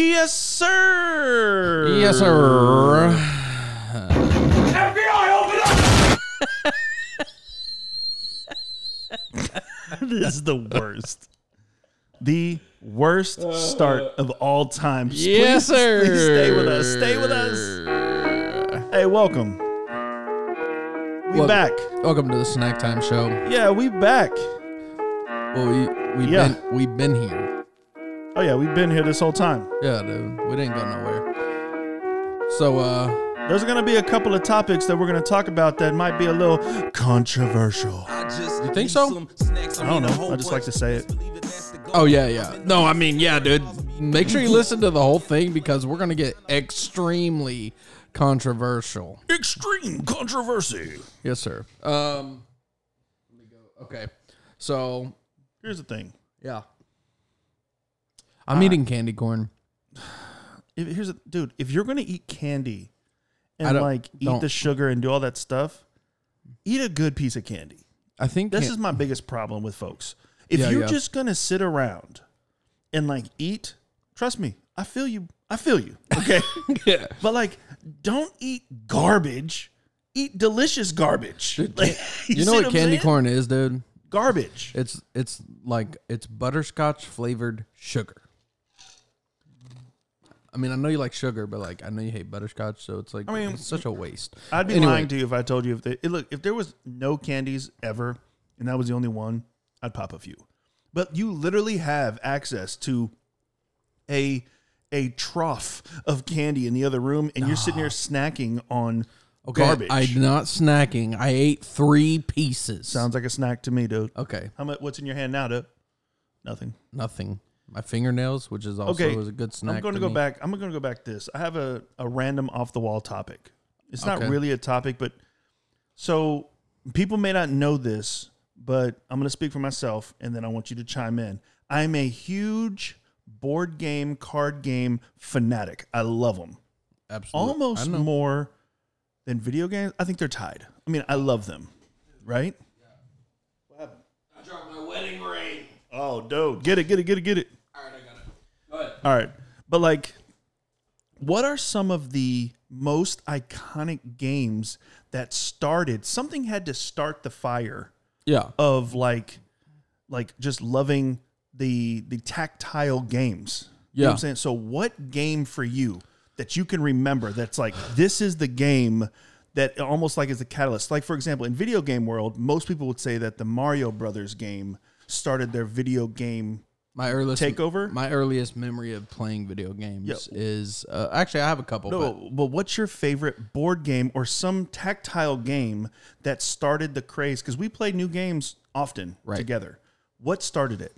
Yes, sir. Yes, sir. FBI, open up! this is the worst. The worst start of all time. Yes, Please- sir. Please stay with us. Stay with us. Hey, welcome. We Wel- back. Welcome to the Snack Time Show. Yeah, we back. Well, we we've Yeah. been we've been here. Oh yeah, we've been here this whole time. Yeah, dude. We didn't go nowhere. So, uh, There's going to be a couple of topics that we're going to talk about that might be a little controversial. You think so? I don't know. I just like to say it. oh yeah, yeah. No, I mean, yeah, dude. Make sure you listen to the whole thing because we're gonna get extremely controversial. Extreme controversy. Yes, sir. Um, let me go. Okay, so Here's the thing. yeah, I'm eating uh, candy corn. If, here's a dude. If you're going to eat candy and like eat don't. the sugar and do all that stuff, eat a good piece of candy. I think This can- is my biggest problem with folks. If Yeah, you're yeah. just gonna sit around and like eat, trust me, I feel you. I feel you. Okay. yeah. but like, don't eat garbage. Eat delicious garbage. Like, You know see what candy saying? corn is, dude? Garbage. It's it's like it's butterscotch flavored sugar. I mean, I know you like sugar, but like I know you hate butterscotch, so it's like I mean, it's such a waste. I'd be Anyway. lying to you if I told you if they, it, look if there was no candies ever and that was the only one, I'd pop a few. But you literally have access to a a trough of candy in the other room, and you're sitting here ah. snacking on Okay, garbage. I'm not snacking. I ate three pieces. Sounds like a snack to me, dude. okay. How much? What's in your hand now, dude? Nothing. Nothing. My fingernails, which is also Okay, was a good snack. I'm going to to go me. back. I'm going to go back. This I have a a random off the wall topic. It's not Okay. really a topic, but so people may not know this, but I'm going to speak for myself, and then I want you to chime in. I'm a huge board game, card game fanatic. I love them Absolutely. almost more than video games. I think they're tied. I mean, I love them, right? Yeah. What happened? I dropped my wedding ring. Oh, dude, get it, get it, get it, get it. All right, I got it. Go ahead. All right. But like what are some of the most iconic games that started something had to start the fire Yeah. of like like just loving the the tactile games. You know what Yeah. I'm saying? So what game for you that you can remember that's like this is the game that almost like is a catalyst. Like for example, in video game world, most people would say that the Mario Brothers game started their video game My earliest takeover. My earliest memory of playing video games is uh, actually I have a couple. No, but but what's your favorite board game or some tactile game that started the craze? Because we play new games often Right. together. What started it?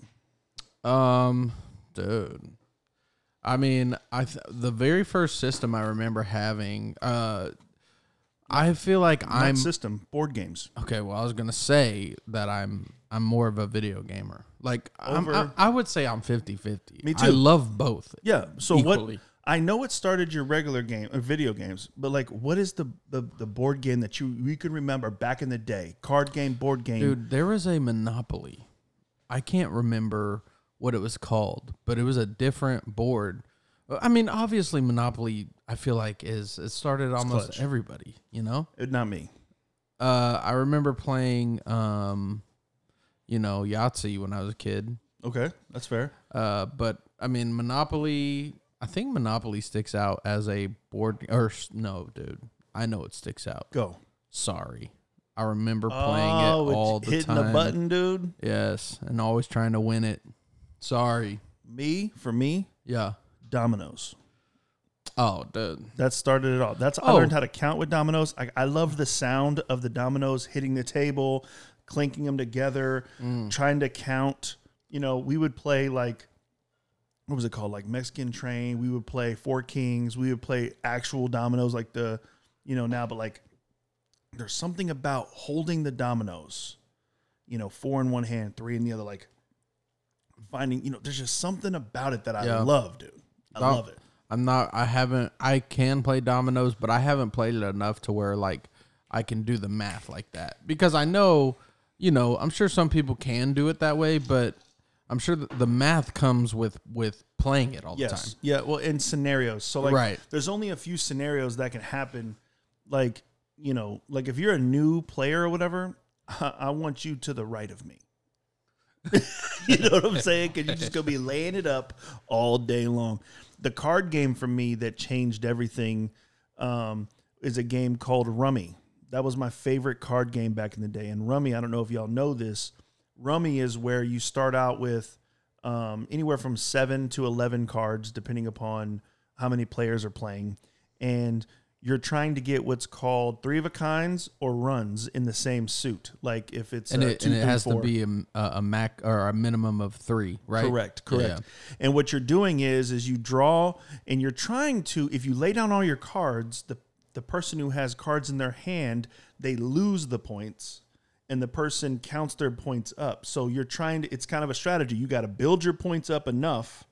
Um, dude. I mean, I th- the very first system I remember having. Uh, I feel like Not I'm system board games. okay. Well, I was gonna say that I'm I'm more of a video gamer. Like I'm, I, Over- I would say I'm 50-50. Me I too. love both. Yeah. So Equally. what? I know it started your regular game, or video games, but like, what is the, the the board game that you you can remember back in the day? Card game, board game. Dude, there was a Monopoly. I can't remember what it was called, but it was a different board. I mean, obviously, Monopoly. I feel like is it started almost clutch. everybody. You know, Uh, Not me. uh, I remember playing, um, you know, Yahtzee when I was a kid. Okay, that's fair. Uh, but I mean, Monopoly. I think Monopoly sticks out as a board. Or no, dude, I know it sticks out. Go. Sorry, I remember playing oh, it all the hitting time. Hitting the button, dude. Yes, and always trying to win it. Sorry. Me for me, Yeah. Dominoes. Oh, dude. That started it all. That's I Oh. learned how to count with dominoes. I, I love the sound of the dominoes hitting the table, clinking them together, Mm. trying to count. You know, we would play like what was it called? Like Mexican Train. We would play Four Kings. We would play actual dominoes, like the you know now, but like there's something about holding the dominoes. You know, four in one hand, three in the other. Like finding, you know, there's just something about it that I Yeah. love, dude. I Dom- love it. I'm not. I haven't. I can play dominoes, but I haven't played it enough to where like I can do the math like that because I know, you know, I'm sure some people can do it that way, but I'm sure that the math comes with with playing it all the time. Yeah. Well, in scenarios. So like, Right. there's only a few scenarios that can happen. Like, you know, like if you're a new player or whatever, I, I want you to the right of me. you know what I'm saying? Because you're just gonna be laying it up all day long. The card game for me that changed everything um, is a game called Rummy. That was my favorite card game back in the day. And Rummy, I don't know if y'all know this. Rummy is where you start out with um, anywhere from seven to 11 cards, depending upon how many players are playing. And you're trying to get what's called three of a kinds or runs in the same suit. Like if it's And it, two, and it has to be a, a, a mac or a minimum of three, right? Correct, correct. And what you're doing is is you draw and you're trying to if you lay down all your cards, the the person who has cards in their hand, they lose the points and the person counts their points up. So you're trying to it's kind of a strategy. You got to build your points up enough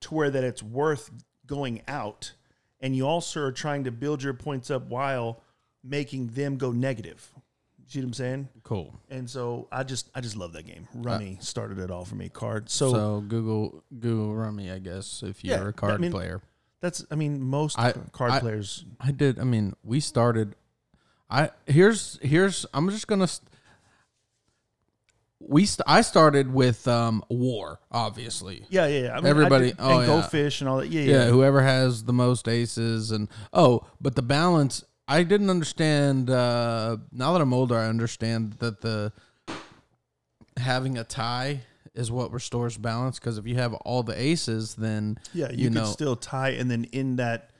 to where that it's worth going out and you also are trying to build your points up while making them go negative. You See what I'm saying? Cool. And so I just I just love that game. Uh, Rummy started it all for me. Card. So, So, Google Google Rummy, I guess, if you're Yeah, a card I mean, player. that's I mean most I- card I- players. I did. I mean, we started. I here's here's. I'm just gonna. St- we st- I started with um war, obviously. Yeah, yeah. yeah. I mean, I Everybody- did- oh, and Go yeah. Fish and all that. Yeah, Yeah, yeah. whoever has the most aces and oh, but the balance. I didn't understand. Uh, now that I'm older, I understand that the having a tie is what restores balance. Because if you have all the aces, then Yeah, you, you can know, still tie, and then in that,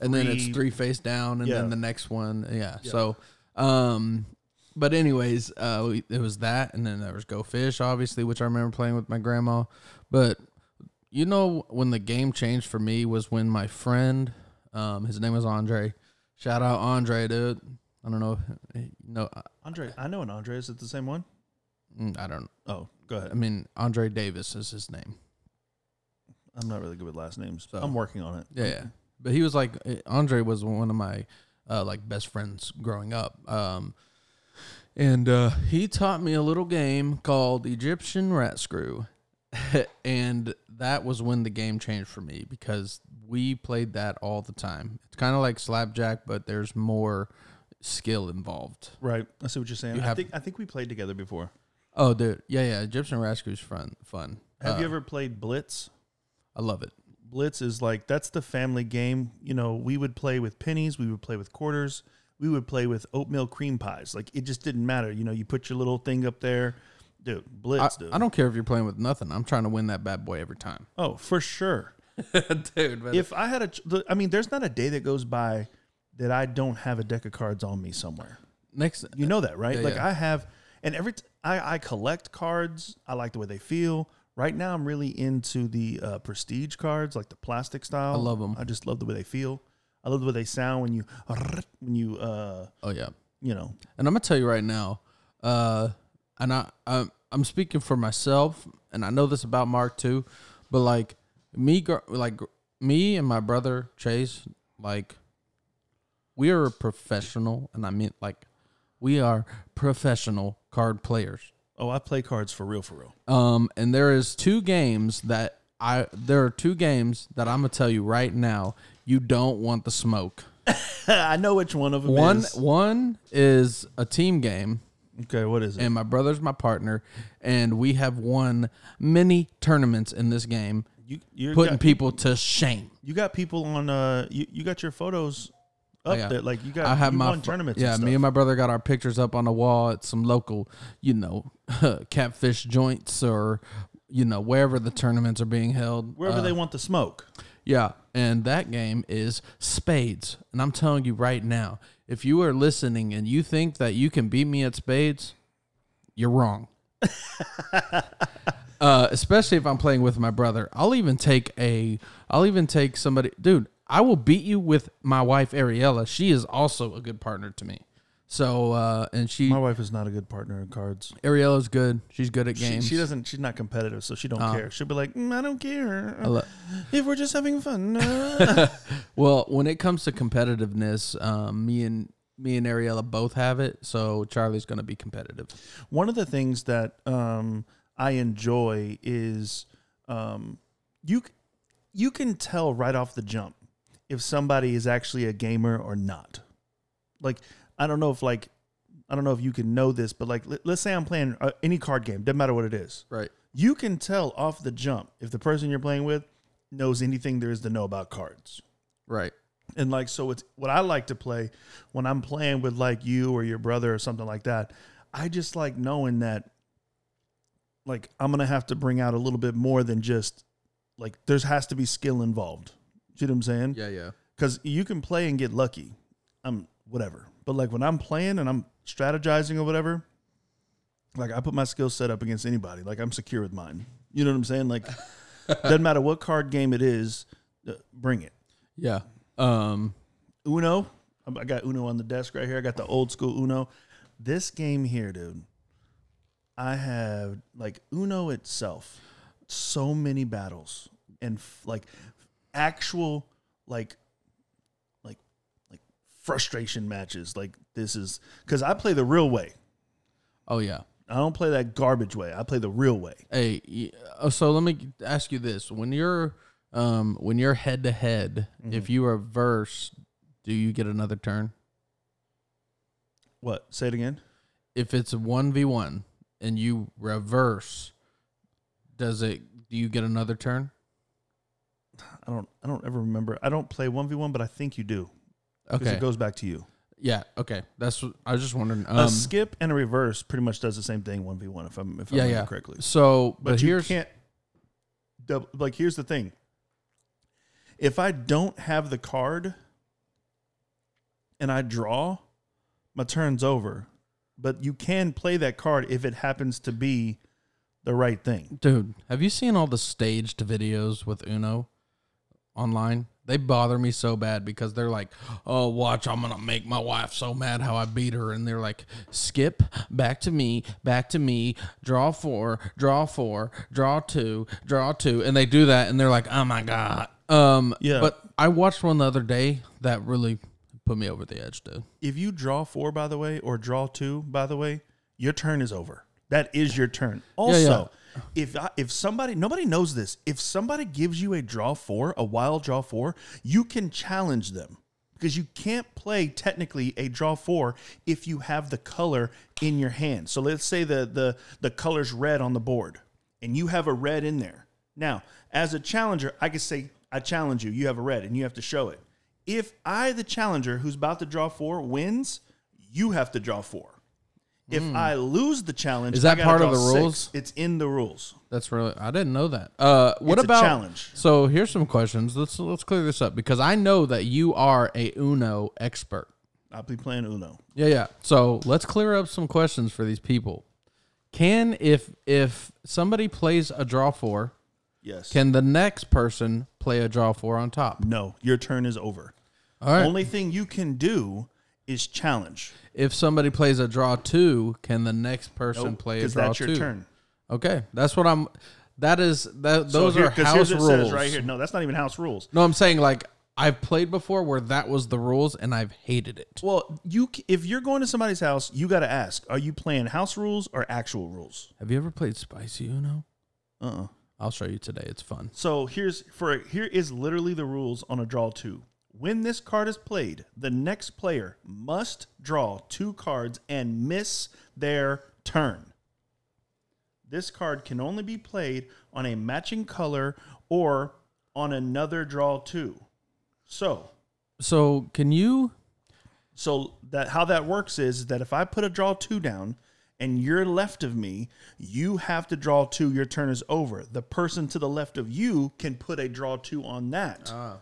and then it's three- three face down, and Yeah. then the next one, yeah. So, um, but anyways, uh, we, it was that, and then there was Go Fish, obviously, which I remember playing with my grandma. But you know, when the game changed for me was when my friend, um, his name was Andre. Shout out Andre, dude. I don't know, if, no, Andre. I know an Andre. Is it the same one? mm, I don't. Oh, go ahead. I mean, Andre Davis is his name. I'm not really good with last names. So- I'm working on it. Yeah, yeah. But he was like eh, Andre was one of my uh, like best friends growing up. Um, and uh, he taught me a little game called Egyptian Rat Screw, and that was when the game changed for me because we played that all the time. It's kind of like slapjack, but there's more skill involved. Right. I see what you're saying. You I have- think I think we played together before. Oh, dude, yeah, yeah. Egyptian Rat Screw's fun. Fun. Have Uh, you ever played Blitz? I love it. Blitz is like that's the family game. You know, we would play with pennies, we would play with quarters, we would play with oatmeal cream pies. Like it just didn't matter. You know, you put your little thing up there, dude. I, Blitz, dude. I don't care if you're playing with nothing. I'm trying to win that bad boy every time. oh, for sure. dude, but If I had a, ch- the- I mean, there's not a day that goes by that I don't have a deck of cards on me somewhere. next You know that, right? Yeah, like yeah. I have, and every t- I I collect cards. I like the way they feel. Right now, I'm really into the uh, prestige cards, like the plastic style. I love them. I just love the way they feel. I love the way they sound when you when you uh Oh yeah, you know and I'm gonna tell you right now, uh, and I I'm, I'm speaking for myself, and I know this about Mark too, but like me, like me and my brother Chase, like we are professional, and I mean like we are professional card players. oh I play cards for real for real. Um, and there is two games that I there are two games that I'm gonna tell you right now. You don't want the smoke. I know which one of them One is. one is a team game, Okay, what is it? and my brother's my partner, and we have won many tournaments in this game, you you putting got, people to shame. you got people on uh you, you got your photos up yeah. there like you got I have you my won ph- tournaments. Yeah, me and my brother got our pictures up on the wall at some local, you know, catfish joints or you know wherever the tournaments are being held. wherever Uh, they want the smoke. Yeah, and that game is spades. And I'm telling you right now, if you are listening and you think that you can beat me at spades, you're wrong. uh, especially if I'm playing with my brother. I'll even take a I'll even take somebody dude, I will beat you with my wife Ariella. She is also a good partner to me. So uh and she My wife is not a good partner in cards. Ariella's good. She's good at She, games. she doesn't. She's not competitive, so she don't Oh. care. She'll be like, "Mm, "I don't care I lo- if we're just having fun." uh." Well, when it comes to competitiveness, um, me and me and Ariella both have it, so Charlie's going to be competitive. One of the things that um, I enjoy is um, you c- you can tell right off the jump if somebody is actually a gamer or not. Like I don't know if like I don't know if you can know this, but like let, let's say I'm playing uh, any card game, doesn't matter what it is. Right. You can tell off the jump if the person you're playing with knows anything there is to know about cards. Right. And like so it's what I like to play when I'm playing with like you or your brother or something like that. I just like knowing that like I'm going to have to bring out a little bit more than just like there's has to be skill involved. You know what I'm saying? Yeah. Yeah. Cuz you can play and get lucky. I'm whatever. But like when I'm playing and I'm strategizing or whatever, like I put my skill set up against anybody. Like I'm secure with mine. You know what I'm saying? Like doesn't matter what card game it is, uh, bring it. Yeah. Um. Uno. I got Uno on the desk right here. I got the old school Uno. This game here, dude. I have like Uno itself. So many battles and f- like actual like frustration matches. Like this is because I play the real way. Oh yeah. I don't play that garbage way. I play the real way. Hey. uh, So let me ask you this: When you're um when you're head to head, if you reverse, do you get another turn? What? Say it again. If it's one v one and you reverse, does it? Do you get another turn? I don't. I don't ever remember. I don't play one v one, but I think you do because Okay. it goes back to you. yeah. Okay. That's. what I was just wondering. Um, a skip and a reverse pretty much does the same thing one v one if I'm if I Yeah, remember yeah. correctly. so, But, but, you here's can't. Double, like here's the thing. If I don't have the card and I draw, my turn's over. But you can play that card if it happens to be the right thing. Dude, have you seen all the staged videos with Uno online? They bother me so bad because they're like, "Oh, watch, I'm gonna make my wife so mad how I beat her," and they're like, "Skip back to me, back to me, draw four, draw four, draw two, draw two," and they do that, and they're like, "Oh my god." Um, Yeah. But I watched one the other day that really put me over the edge, dude. If you draw four, by the way, or draw two, by the way, your turn is over. That is your turn. Also, if I, if somebody nobody knows this, if somebody gives you a draw four, a wild draw four, you can challenge them because you can't play technically a draw four if you have the color in your hand. So let's say the the the color's red on the board, and you have a red in there. Now, as a challenger, I could say I challenge you. You have a red, and you have to show it. If I, the challenger, who's about to draw four, wins, you have to draw four. If I lose the challenge. Is that part of the six. rules? It's in the rules. That's really I didn't know that. Uh, what It's about challenge. So here's some questions. Let's let's clear this up because I know that you are a Uno expert. I'll be playing Uno. Yeah, yeah. So let's clear up some questions for these people. Can if if somebody plays a draw four, Yes. can the next person play a draw four on top? no, your turn is over. All right. Only thing you can do is challenge. if somebody plays a draw two, can the next person play a Because draw that's your two? turn. Okay, that's what I'm. That is that. So Those here- are house here's what it rules. right here. No, that's not even house rules. No, I'm saying like I've played before where that was the rules and I've hated it. Well, you if you're going to somebody's house, you got to ask: Are you playing house rules or actual rules? Have you ever played Spicy Uno? Uh. uh I'll show you today. It's fun. So here's for here is literally the rules on a draw two. When this card is played, the next player must draw two cards and miss their turn. This card can only be played on a matching color or on another draw two. So, So can you? so that how that works is that if I put a draw two down and you're left of me, you have to draw two. Your turn is over. The person to the left of you can put a draw two on that. Ah.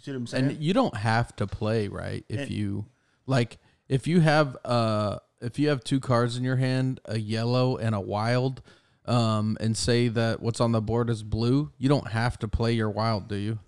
You see what I'm saying? And you don't have to play right if And- you like. If you have uh, if you have two cards in your hand, a yellow and a wild, um, and say that what's on the board is blue, you don't have to play your wild, do you?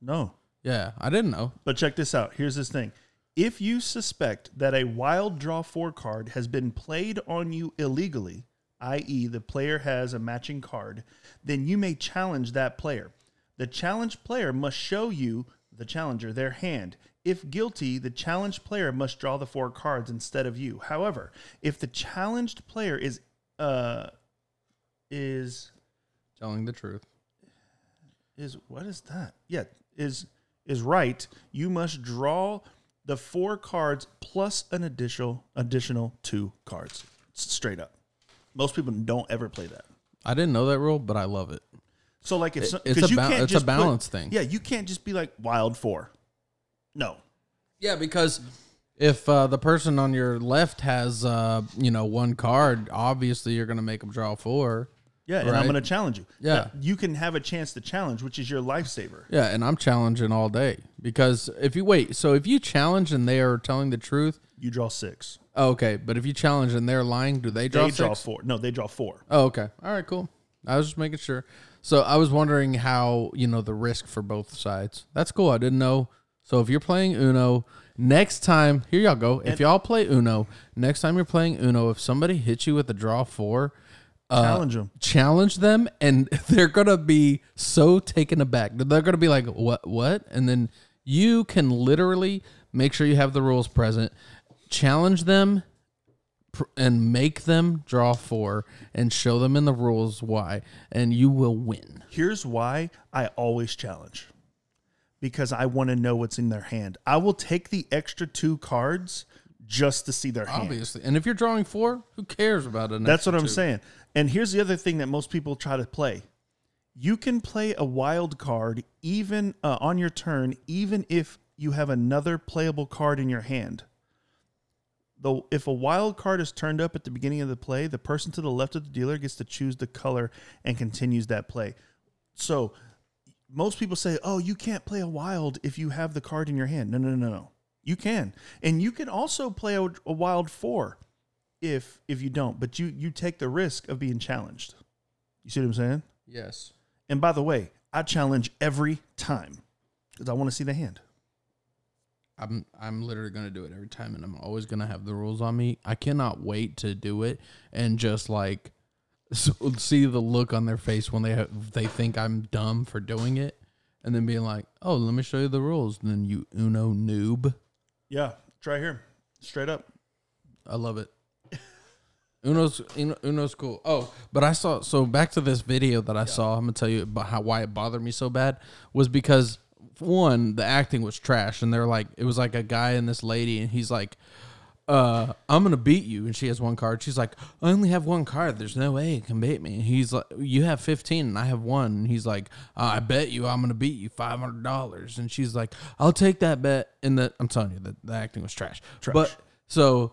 no. Yeah, I didn't know. But check this out. Here's this thing. If you suspect that a wild draw four card has been played on you illegally, i.e., the player has a matching card, then you may challenge that player. The challenged player must show you, the challenger, their hand. If guilty, the challenged player must draw the four cards instead of you. However, if the challenged player is uh, is Telling the truth. is what is that? Yeah, is is right. You must draw the four cards plus an additional additional two cards. Straight up. Most people don't ever play that. I didn't know that rule, but I love it. So like if It- so, it's 'cause a ba- it's a just put- balance thing. Yeah, you can't just be like wild four. No. Yeah, because if uh, the person on your left has uh, you know one card, obviously you're gonna make them draw four. Yeah, and I'm going to challenge you. Yeah. But you can have a chance to challenge, which is your lifesaver. Yeah, and I'm challenging all day because if you wait, so if you challenge and they are telling the truth, You draw six. oh, okay. But if you challenge and they're lying, do they draw They six? draw four. No, they draw four. Oh, okay. All right, cool. I was just making sure. So I was wondering how you know the risk for both sides. That's cool. I didn't know. So if you're playing Uno, next time here y'all go. If y'all play Uno, next time you're playing Uno, if somebody hits you with a draw four, uh, Challenge them. challenge them, and they're gonna be so taken aback. They're gonna be like, "What? What?" And then you can literally make sure you have the rules present, challenge them, and make them draw four, and show them in the rules why, and you will win. Here's why I always challenge. Because I want to know what's in their hand. I will take the extra two cards just to see their hand. Obviously, and if you're drawing four, who cares about it? That's what I'm saying. And here's the other thing that most people try to play. You can play a wild card even uh, on your turn, even if you have another playable card in your hand. Though, if a wild card is turned up at the beginning of the play, the person to the left of the dealer gets to choose the color and continues that play. So, most people say, "Oh, you can't play a wild if you have the card in your hand." No, no, no, no. You can, and you can also play a, a wild four if if you don't, but you you take the risk of being challenged. You see what I'm saying? Yes. And by the way, I challenge every time because I want to see the hand. I'm I'm literally gonna do it every time, and I'm always gonna have the rules on me. I cannot wait to do it and just like s- see the look on their face when they have, they think I'm dumb for doing it, and then being like, "Oh, let me show you the rules." And then you Uno noob. Yeah, try here, straight up. I love it. Uno's Uno's cool. Oh, but I saw so back to this video that I saw. I'm gonna tell you about how why it bothered me so bad was because one the acting was trash, and they're like it was like a guy and this lady, and he's like, uh, "I'm gonna beat you," and she has one card. She's like, "I only have one card. There's no way you can beat me." And he's like, "You have 15, and I have one." And he's like, uh, "I bet you I'm gonna beat you five hundred dollars." And she's like, "I'll take that bet." And the I'm telling you that the acting was trash. Trash. But so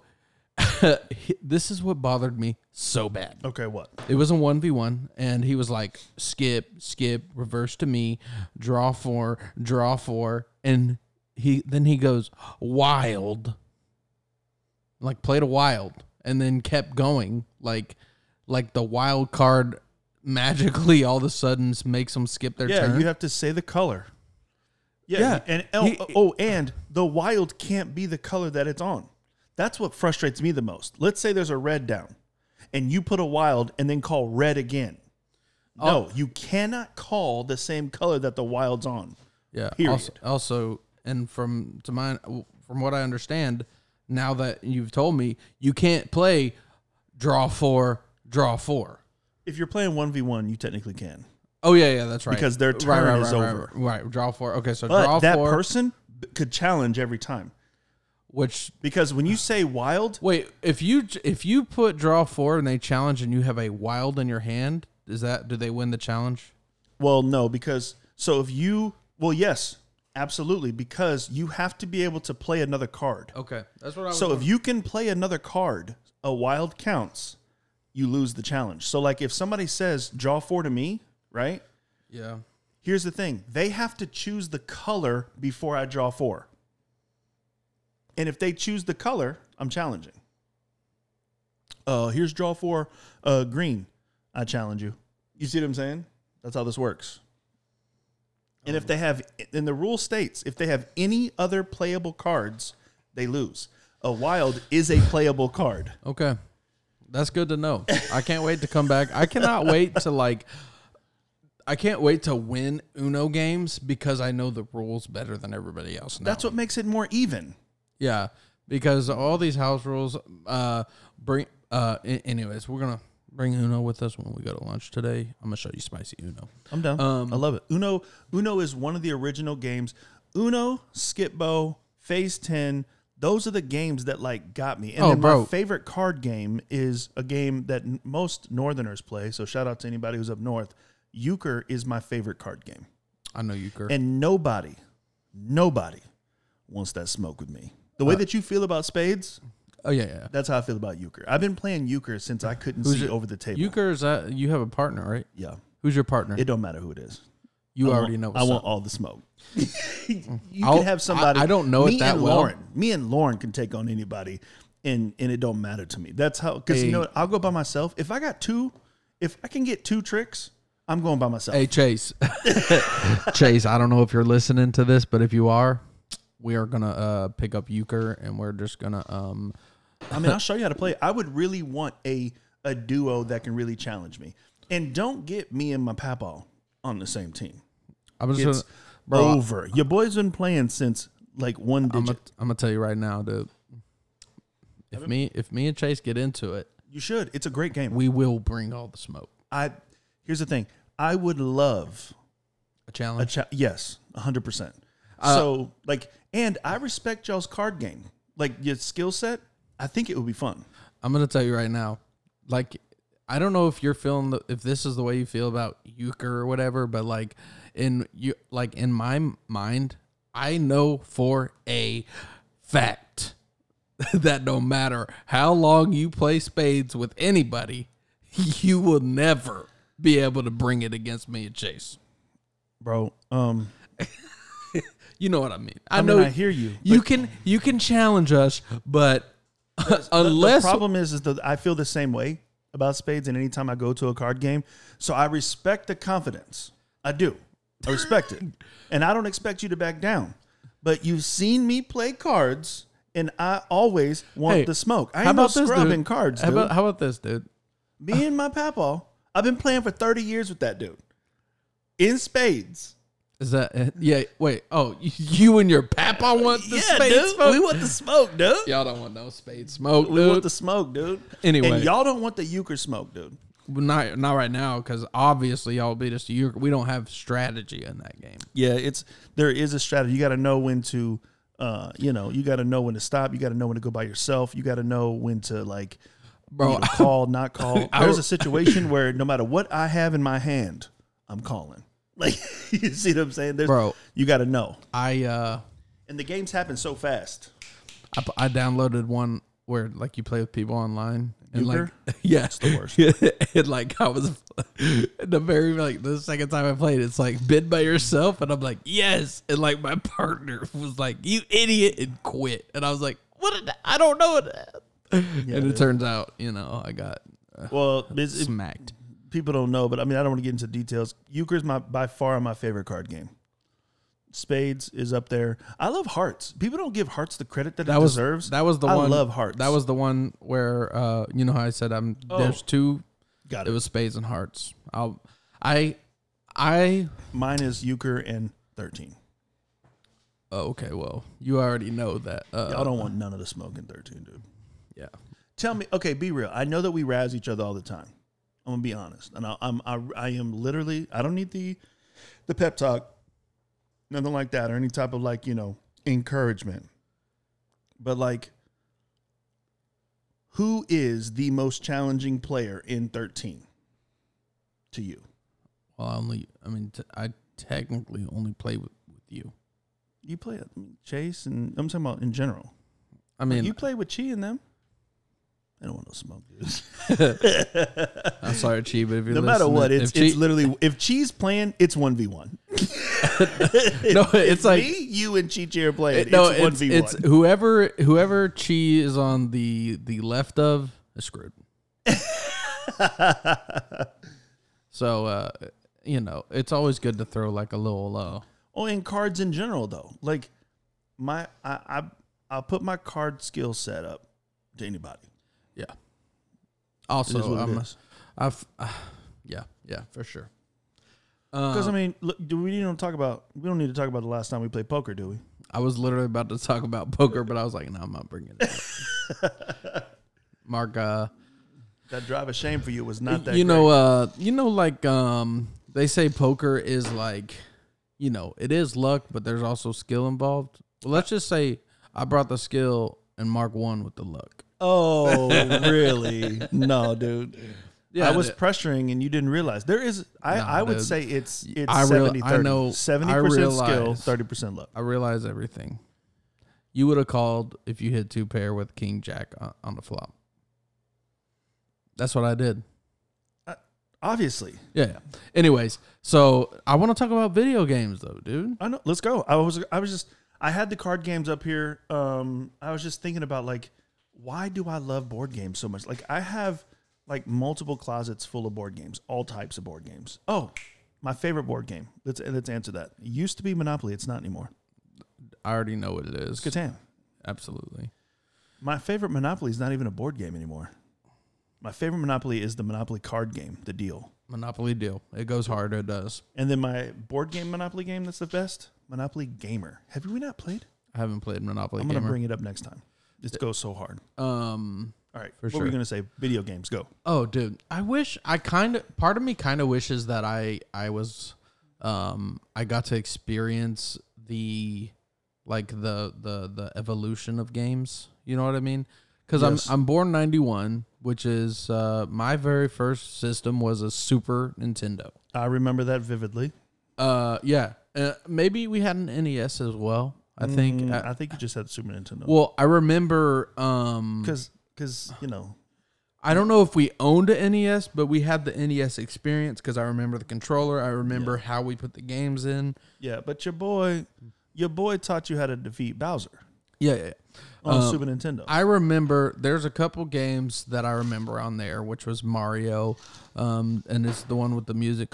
this is what bothered me so bad. Okay, what? It was a 1v1 and he was like skip, skip, reverse to me, draw 4, draw 4 and he then he goes wild. Like played a wild and then kept going like like the wild card magically all of a sudden makes them skip their Yeah, turn. you have to say the color. Yeah, Yeah, and oh, he- oh, and the wild can't be the color that it's on. That's what frustrates me the most. Let's say there's a red down, and you put a wild and then call red again. No, you cannot call the same color that the wild's on. Yeah. Period. Also, also, and from to my from what I understand, now that you've told me, you can't play draw four, draw four. If you're playing one v one, you technically can. Oh yeah, yeah, that's right. Because their turn right, is right, right, over. Right, right, draw four. Okay, so But draw that four. person could challenge every time which because when you say wild, wait, if you if you put draw four and they challenge and you have a wild in your hand, is that do they win the challenge? Well, no, because so if you, well, yes, absolutely, because you have to be able to play another card. Okay, that's what I was. So if you can play another card, a wild counts, you lose the challenge. So, like if somebody says draw four to me, right? yeah, Here's the thing they have to choose the color before I draw four. And if they choose the color, I'm challenging. Uh, here's draw four, uh, green. I challenge you. You see what I'm saying? That's how this works. And if they have, and the rule states, if they have any other playable cards, they lose. A wild is a playable card. okay, that's good to know. I can't wait to come back. I cannot wait to like. I can't wait to win Uno games because I know the rules better than everybody else. Now. That's what makes it more even. Yeah, because all these house rules uh bring uh anyways, we're going to bring Uno with us when we go to lunch today. I'm gonna show you spicy Uno. I'm down. Um, I love it. Uno Uno is one of the original games. Uno, Skip-Bo, Phase 10, those are the games that like got me. And Oh, then bro. my favorite card game is a game that n- most northerners play. So shout out to anybody who's up north. Euchre is my favorite card game. I know Kurt. And nobody, nobody wants that smoke with me. The Uh, way that you feel about spades, oh yeah, yeah. that's how I feel about euchre. I've been playing euchre since I couldn't Who's see your- over the table. Euchre is that you have a partner, right? yeah, Who's your partner? it don't matter who it is. you I already want, know. I What's want up. all the smoke. you I'll- can have somebody. I- I don't know it me that and well. Lauren, me and Lauren can take on anybody, and and it don't matter to me. That's how. Because Hey. you know, what? I'll go by myself. If I got two, if I can get two tricks, I'm going by myself. Hey Chase, Chase. I don't know if you're listening to this, but if you are, we are gonna uh, pick up Euchre and we're just gonna um. I mean, I'll show you how to play. I would really want a a duo that can really challenge me. And don't get me and my papa on the same team. I was It's just, bro. over. Your boy's been playing since like one I'm digit. gonna, I'm gonna tell you right now, dude. If me if me and Chase get into it, you should. It's a great game. we will bring all the smoke. I here's the thing. I would love A a challenge. cha- yes, hundred percent. Uh, So like, and I respect y'all's card game. Like your skill set. I think it would be fun. I'm gonna tell you right now, like I don't know if you're feeling the, if this is the way you feel about euchre or whatever, but like in you like in my mind, I know for a fact that no matter how long you play spades with anybody, you will never be able to bring it against me and Chase. Bro, um, You know what I mean? I, I, know mean, I hear you. you can you can challenge us, but The- unless the problem is, is that I feel the same way about spades, and anytime I go to a card game, so I respect the confidence. I do. I respect it, and I don't expect you to back down. But you've seen me play cards, and I always want Hey, the smoke. I how ain't no about this, scrub dude? cards, how dude. about how about this, dude? me and my papa, I've been playing for thirty years with that dude in spades. Is that it? yeah? Wait. Oh, you and your papa want the yeah, spade dude. smoke? We want the smoke, dude. Y'all don't want no spade smoke, dude. We want the smoke, dude. Anyway. and y'all don't want the euchre smoke, dude. not not right now, because obviously y'all beat us to Europe. We don't have strategy in that game. Yeah, it's there is a strategy. You got to know when to, uh, you know, you got to know when to stop. You got to know when to go by yourself. You got to know when to like, Bro, you know, call, not call. There's a situation where no matter what I have in my hand, I'm calling. Like, you see what I'm saying? There's, Bro. you got to know. I uh And the games happen so fast. I downloaded one where like you play with people online and Euchre? like yeah, it's the worst. and like I was the very like the second time I played, it's like bid by yourself, and I'm like yes, and like my partner was like you idiot and quit, and I was like what did I, I don't know that, and it dude. turns out you know I got uh, Well, it's, it, smacked. People don't know, but I mean, I don't want to get into details. Euchre is my by far my favorite card game. Spades is up there. I love hearts. People don't give hearts the credit that, That it was deserves. that was the I one. love hearts. That was the one where uh you know how I said I'm Oh. there's two. got It was spades and hearts. I'll I I Mine is euchre and thirteen. oh, okay. Well, you already know that. Uh, Y'all don't want none of the smoke in thirteen, dude. Yeah. Tell me, okay, be real. I know that we razz each other all the time. I'm gonna be honest, and I, I'm I, I am literally. I don't need the the pep talk, nothing like that, or any type of like you know encouragement. But like, who is the most challenging player in 13 to you? Well, I only. I mean, t- I technically only play with, with you. You play I mean, Chase, and I'm talking about in general. I mean, you play with Chi and them. They don't want no smoke, dude. I'm sorry, Chi, but if you're no matter what, it's if Chi- it's literally if Chi's playing, it's one v one. No, it's like- me, you, and Chi Chi are playing. it- no, it's one it's, v it's whoever whoever Chi is on the the left of is screwed. So, uh, you know, it's always good to throw like a little. low. Oh, in cards in general, though, like my I I I'll put my card skill set up to anybody. Yeah. Also, I'm, is. I've, uh, yeah, yeah, for sure. Because Uh, I mean, look, do we need to talk about? We don't need to talk about the last time we played poker, do we? I was literally about to talk about poker, but I was like, no, I'm not bringing it up. Mark, uh, that drive of shame for you was not that. you know, great. uh, you know, like um, they say poker is like, you know, it is luck, but there's also skill involved. Well, let's just say I brought the skill and Mark won with the luck. Oh really? no, dude. Yeah, I was pressuring and you didn't realize there is. I, Nah, I would dude. say it's it's I real- 70 I know- 70 percent skill, realize- thirty percent luck. I realize everything. You would have called if you hit two pair with King Jack on, on the flop. That's what I did. Obviously, Yeah. yeah. Anyways, so I want to talk about video games though, dude. I know. Let's go. I was I was just I had the card games up here. Um, I was just thinking about like why do I love board games so much? Like I have like multiple closets full of board games, all types of board games. Oh, my favorite board game. Let's let's answer that. It used to be Monopoly. It's not anymore. I already know what it is. Catan. Absolutely. My favorite Monopoly is not even a board game anymore. My favorite Monopoly is the Monopoly card game, the deal. Monopoly deal. It goes hard. It does. And then my board game Monopoly game that's the best, Monopoly Gamer. Have we not played? I haven't played Monopoly I'm gonna Gamer. bring it up next time. It goes so hard. um. All right, For what were we gonna say? Video games, go. Oh, dude. I wish I kind of. Part of me kind of wishes that I I was, um, I got to experience the, like the the the evolution of games. You know what I mean? Because Yes. I'm I'm born '91, which is uh my very first system was a Super Nintendo. I remember that vividly. Uh, yeah. Uh, maybe we had an NES as well. I think. Mm, uh, I think you just had the Super Nintendo. well, I remember. Um, because because you know I don't know if we owned a NES, but we had the NES experience because I remember the controller. I remember how we put the games in. yeah. But your boy, your boy taught you how to defeat Bowser Yeah, yeah. yeah. on Um, Super Nintendo. I remember there's a couple games that I remember on there, which was Mario, um, and it's the one with the music.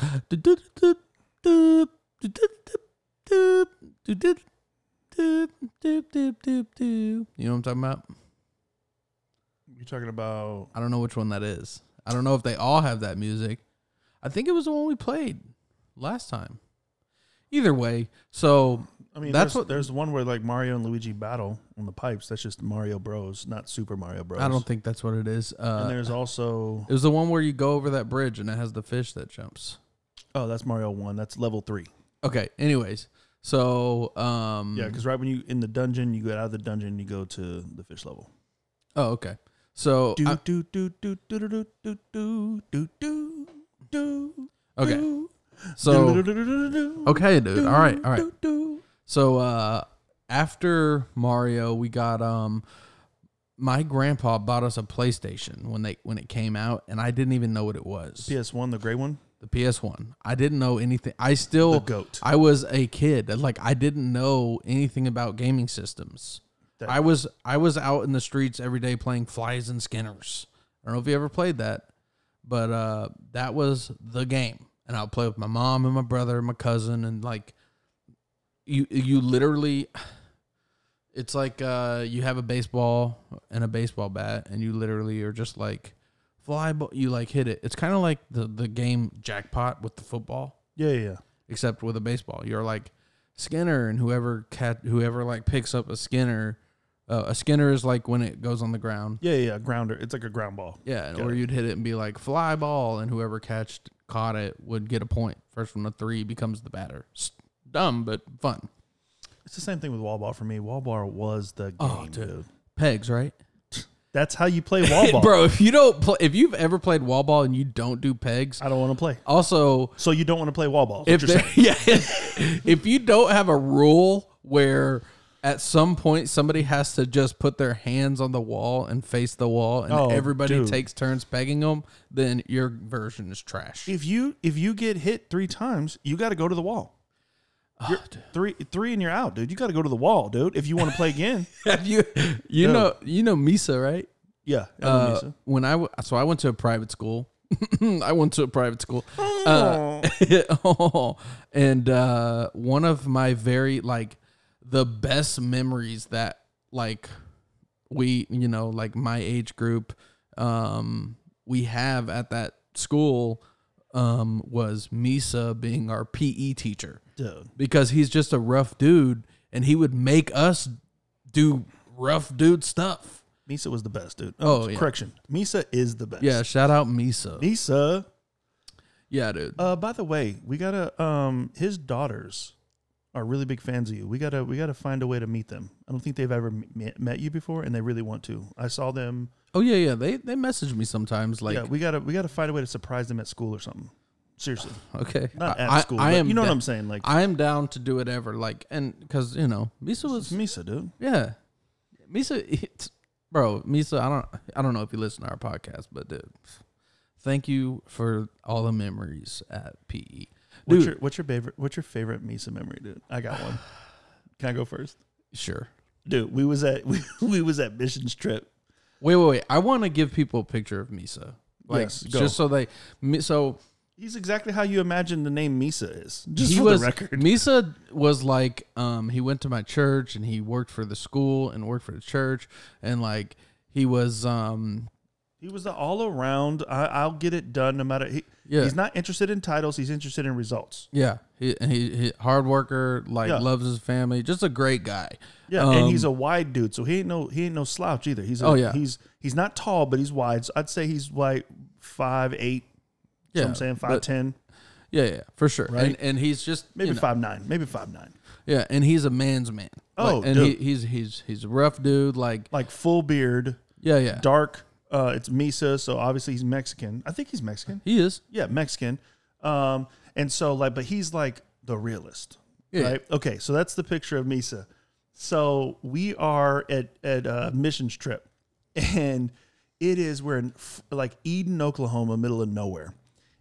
You know what I'm talking about? You're talking about I don't know which one that is. I don't know if they all have that music. I think it was the one we played last time. Either way, so I mean, That's there's, what- there's one where like Mario and Luigi battle on the pipes. That's just Mario Bros, not Super Mario Bros. I don't think that's what it is. Uh, And there's also it was the one where you go over that bridge and it has the fish that jumps. oh, that's Mario One. That's level three. Okay. Anyways, so um, Yeah, because right when you in the dungeon, you get out of the dungeon, you go to the fish level. oh, okay. So Do I- do do do do do do do do do do okay, so okay, dude. All right, all right. So uh, after Mario, we got um, my grandpa bought us a PlayStation when they when it came out, and I didn't even know what it was. PS One, the gray one, The PS One. I didn't know anything. I still the goat. I was a kid. Like I didn't know anything about gaming systems. That- I was I was out in the streets every day playing flies and skinners. I don't know if you ever played that, but uh, that was the game. And I'll play with my mom and my brother and my cousin and like you you literally it's like uh, you have a baseball and a baseball bat and you literally are just like fly ball you like hit it. It's kind of like the the game jackpot with the football Yeah, yeah, yeah. except with a baseball. You're like Skinner, and whoever cat whoever like picks up a Skinner, uh, a Skinner is like when it goes on the ground. Yeah, yeah, yeah. Grounder. It's like a ground ball. Yeah, and Got or it. you'd hit it and be like fly ball, and whoever catched caught it would get a point. First one to three becomes the batter. S- Dumb but fun. It's the same thing with wall ball for me. Wall ball was the game, Oh, dude. dude. Pegs, right? That's how you play wall ball. Bro, if you don't play, if you've ever played wall ball and you don't do pegs, I don't want to play. also So you don't want to play wall ball. if there, yeah, if you don't have a rule where at some point somebody has to just put their hands on the wall and face the wall and Oh, everybody dude. takes turns pegging them, then your version is trash. if you if you get hit three times, you got to go to the wall. You're- three three and you're out, dude. You got to go to the wall, dude. If you want to play again. You you No. know you know Misa, right? Yeah. Uh, Misa. when I w- so I went to a private school. I went to a private school. Uh, oh, and uh, one of my very like the best memories that like we you know like my age group um we have at that school um was Misa being our PE teacher dude. because he's just a rough dude and he would make us do rough dude stuff. Misa was the best, dude. Oh, yeah. correction. Misa is the best. Yeah, shout out Misa. Misa. Yeah, dude. Uh, by the way, we gotta. Um, his daughters are really big fans of you. We gotta. We gotta find a way to meet them. I don't think they've ever me- met you before, and they really want to. I saw them. Oh yeah, yeah. They they message me sometimes like yeah, we gotta. We gotta find a way to surprise them at school or something. Seriously, okay. not at I- school. I but am You know what I'm saying? Like I am down to do whatever. Like and because you know Misa was Misa, dude. yeah, Misa, it's, bro. Misa, I don't I don't know if you listen to our podcast, but dude, thank you for all the memories at PE. What's Dude, your What's your favorite What's your favorite Misa memory, dude? I got one. Can I go first? sure. Dude, we was at we, we was at missions trip. Wait, wait, wait. I want to give people a picture of Misa. Like Yes, go. just so they Mi- so He's exactly how you imagine the name Misa is. Just for was the record. Misa was like um he went to my church and he worked for the school and worked for the church and like he was um He was the all around. I, I'll get it done no matter. He, Yeah. He's not interested in titles. He's interested in results. yeah he he, he hard worker like Yeah. loves his family just a great guy Yeah, and he's Um, a wide dude, so he ain't no he ain't no slouch either. He's a, Oh, yeah. he's he's not tall, but he's wide. So I'd say he's like five eight. Yeah, I'm saying five but- ten, yeah yeah for sure Right? and and he's just maybe you know, five nine, maybe five nine. yeah and he's a man's man Oh, Like, and he, he's he's he's a rough dude like Like full beard, yeah yeah dark. Uh, it's Misa, so obviously he's Mexican. I think he's Mexican. he is Yeah, Mexican. Um, and so like, but he's like the realist, Yeah. right? Okay, so that's the picture of Misa. So we are at at a missions trip, and it is we're in f- like Eden, Oklahoma, middle of nowhere,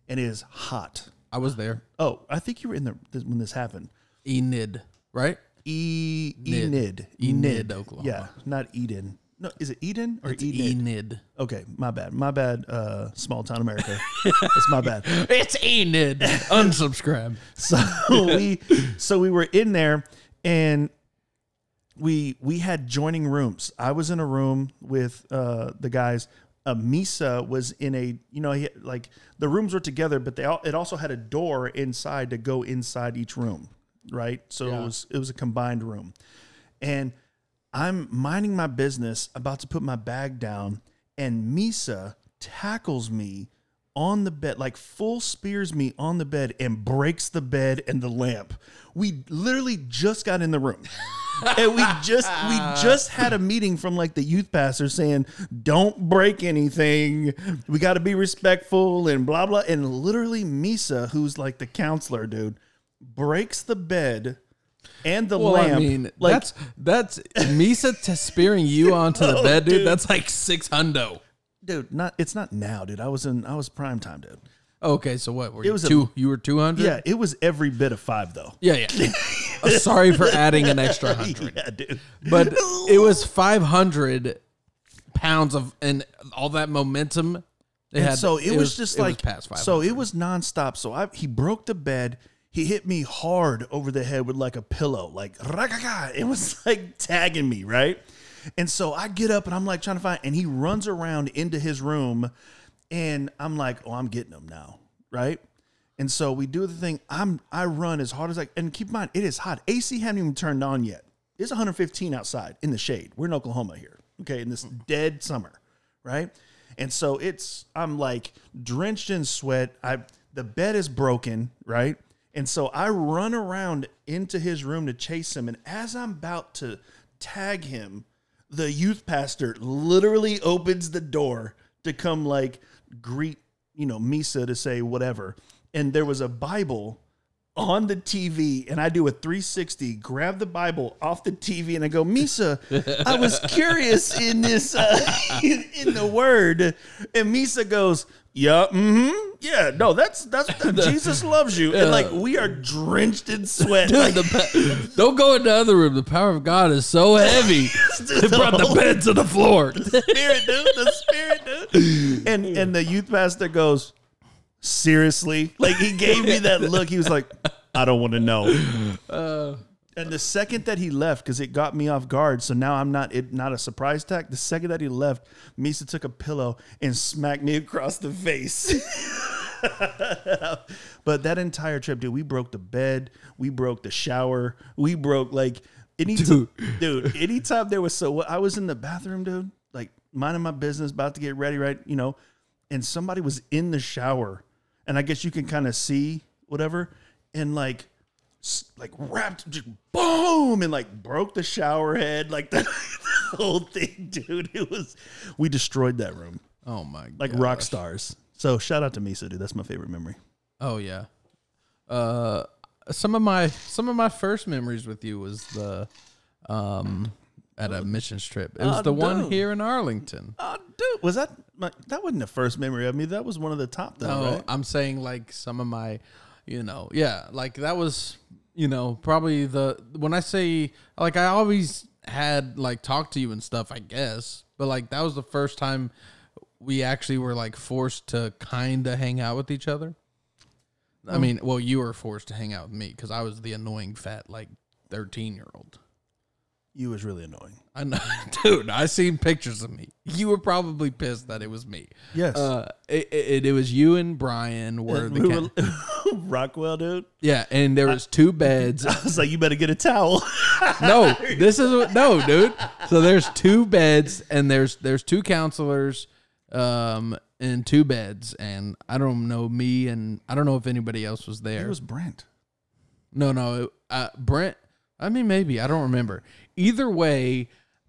and it is hot. I was there Oh, I think you were in there this- when this happened. Enid right E Nid. Enid, Enid, Oklahoma. Yeah, not Eden. No, is it Eden or it's Enid? Enid Okay, my bad. My bad. Uh, small town America. It's my bad. it's Enid unsubscribe So we so we were in there and we we had joining rooms. I was in a room with uh the guys. Uh, Misa was in a you know he, like the rooms were together, but they all, it also had a door inside to go inside each room, right? So Yeah. it was it was a combined room, and I'm minding my business, about to put my bag down, and Misa tackles me on the bed, like full spears me on the bed and breaks the bed and the lamp. We literally just got in the room. and we just we just had a meeting from like the youth pastor saying, "Don't break anything. We got to be respectful and blah blah." And literally Misa, who's like the counselor dude, breaks the bed and the Well, lamp. I mean, like that's that's Misa to spearing you onto the Oh, bed, dude, dude. That's like six hundo. dude, not it's not now, dude. I was in I was prime time, dude. Okay, so what? Were It you was a- two? you were two hundred. Yeah, it was every bit of five though. yeah, yeah. Uh, Sorry for adding an extra hundred, Yeah, dude. but it was five hundred pounds of and all that momentum. They And had. so it, was, just it like past five. so it was nonstop. So I he broke the bed. He hit me hard over the head with like a pillow, like. It was like tagging me, right? And so I get up and I'm like trying to find, and he runs around into his room, and I'm like, oh, I'm getting him now, right? And so we do the thing. I'm I run as hard as I and keep in mind it is hot. AC hadn't even turned on yet. It's 115 outside in the shade. We're in Oklahoma here, okay, in this mm. dead summer, right? And so it's I'm like drenched in sweat. I the bed is broken, right? And so I run around into his room to chase him. And as I'm about to tag him, the youth pastor literally opens the door to come like greet, you know, Misa to say whatever. And there was a Bible on the TV, and I do a 360, grab the Bible off the TV, and I go, Misa, I was curious in this, uh, in, in the word. And Misa goes, Yeah, mm-hmm. Yeah, no, that's that's Jesus loves you. And like we are drenched in sweat. like, The pa- don't go in the other room. The power of God is so heavy. it brought the bed to the floor. The spirit, dude. The spirit, dude. And and the youth pastor goes, seriously? Like he gave me that look. He was like, I don't want to know. Uh. and the second that he left, because it got me off guard, so now I'm not it not a surprise attack. The second that he left, Misa took a pillow and smacked me across the face. but that entire trip, dude, we broke the bed, we broke the shower, we broke like any dude, dude anytime there was so I was in the bathroom, dude, like minding my business, about to get ready, right? You know, and somebody was in the shower, and I guess you can kind of see whatever, and like, like wrapped, just boom, and like broke the shower head, like the, whole thing, dude. It was, we destroyed that room Oh my like gosh. rock stars. So shout out to Misa, dude. That's my favorite memory. Oh yeah. Uh, some of my some of my first memories with you was the um at a missions trip. It was Oh, the one here in Arlington. Oh, dude, was that my, that wasn't the first memory of me? That was one of the top, though, No, right? I'm saying like some of my, you know, yeah, like that was, you know, probably the when I say like I always had like talked to you and stuff, I guess, but like that was the first time we actually were like forced to kind of hang out with each other. I mean, well, you were forced to hang out with me because I was the annoying fat like thirteen year old. You was really annoying. I know, dude. I seen pictures of me. You were probably pissed that it was me. Yes. Uh, it, it, it was you and Brian were the we were, Rockwell, dude. yeah, and there was two beds. I was like, you better get a towel. No, this is no, dude. So there's two beds, and there's there's two counselors, um, and two beds, and I don't know me, and I don't know if anybody else was there. it was Brent. No, no. it- Uh, Brent, I mean, maybe. I don't remember. Either way,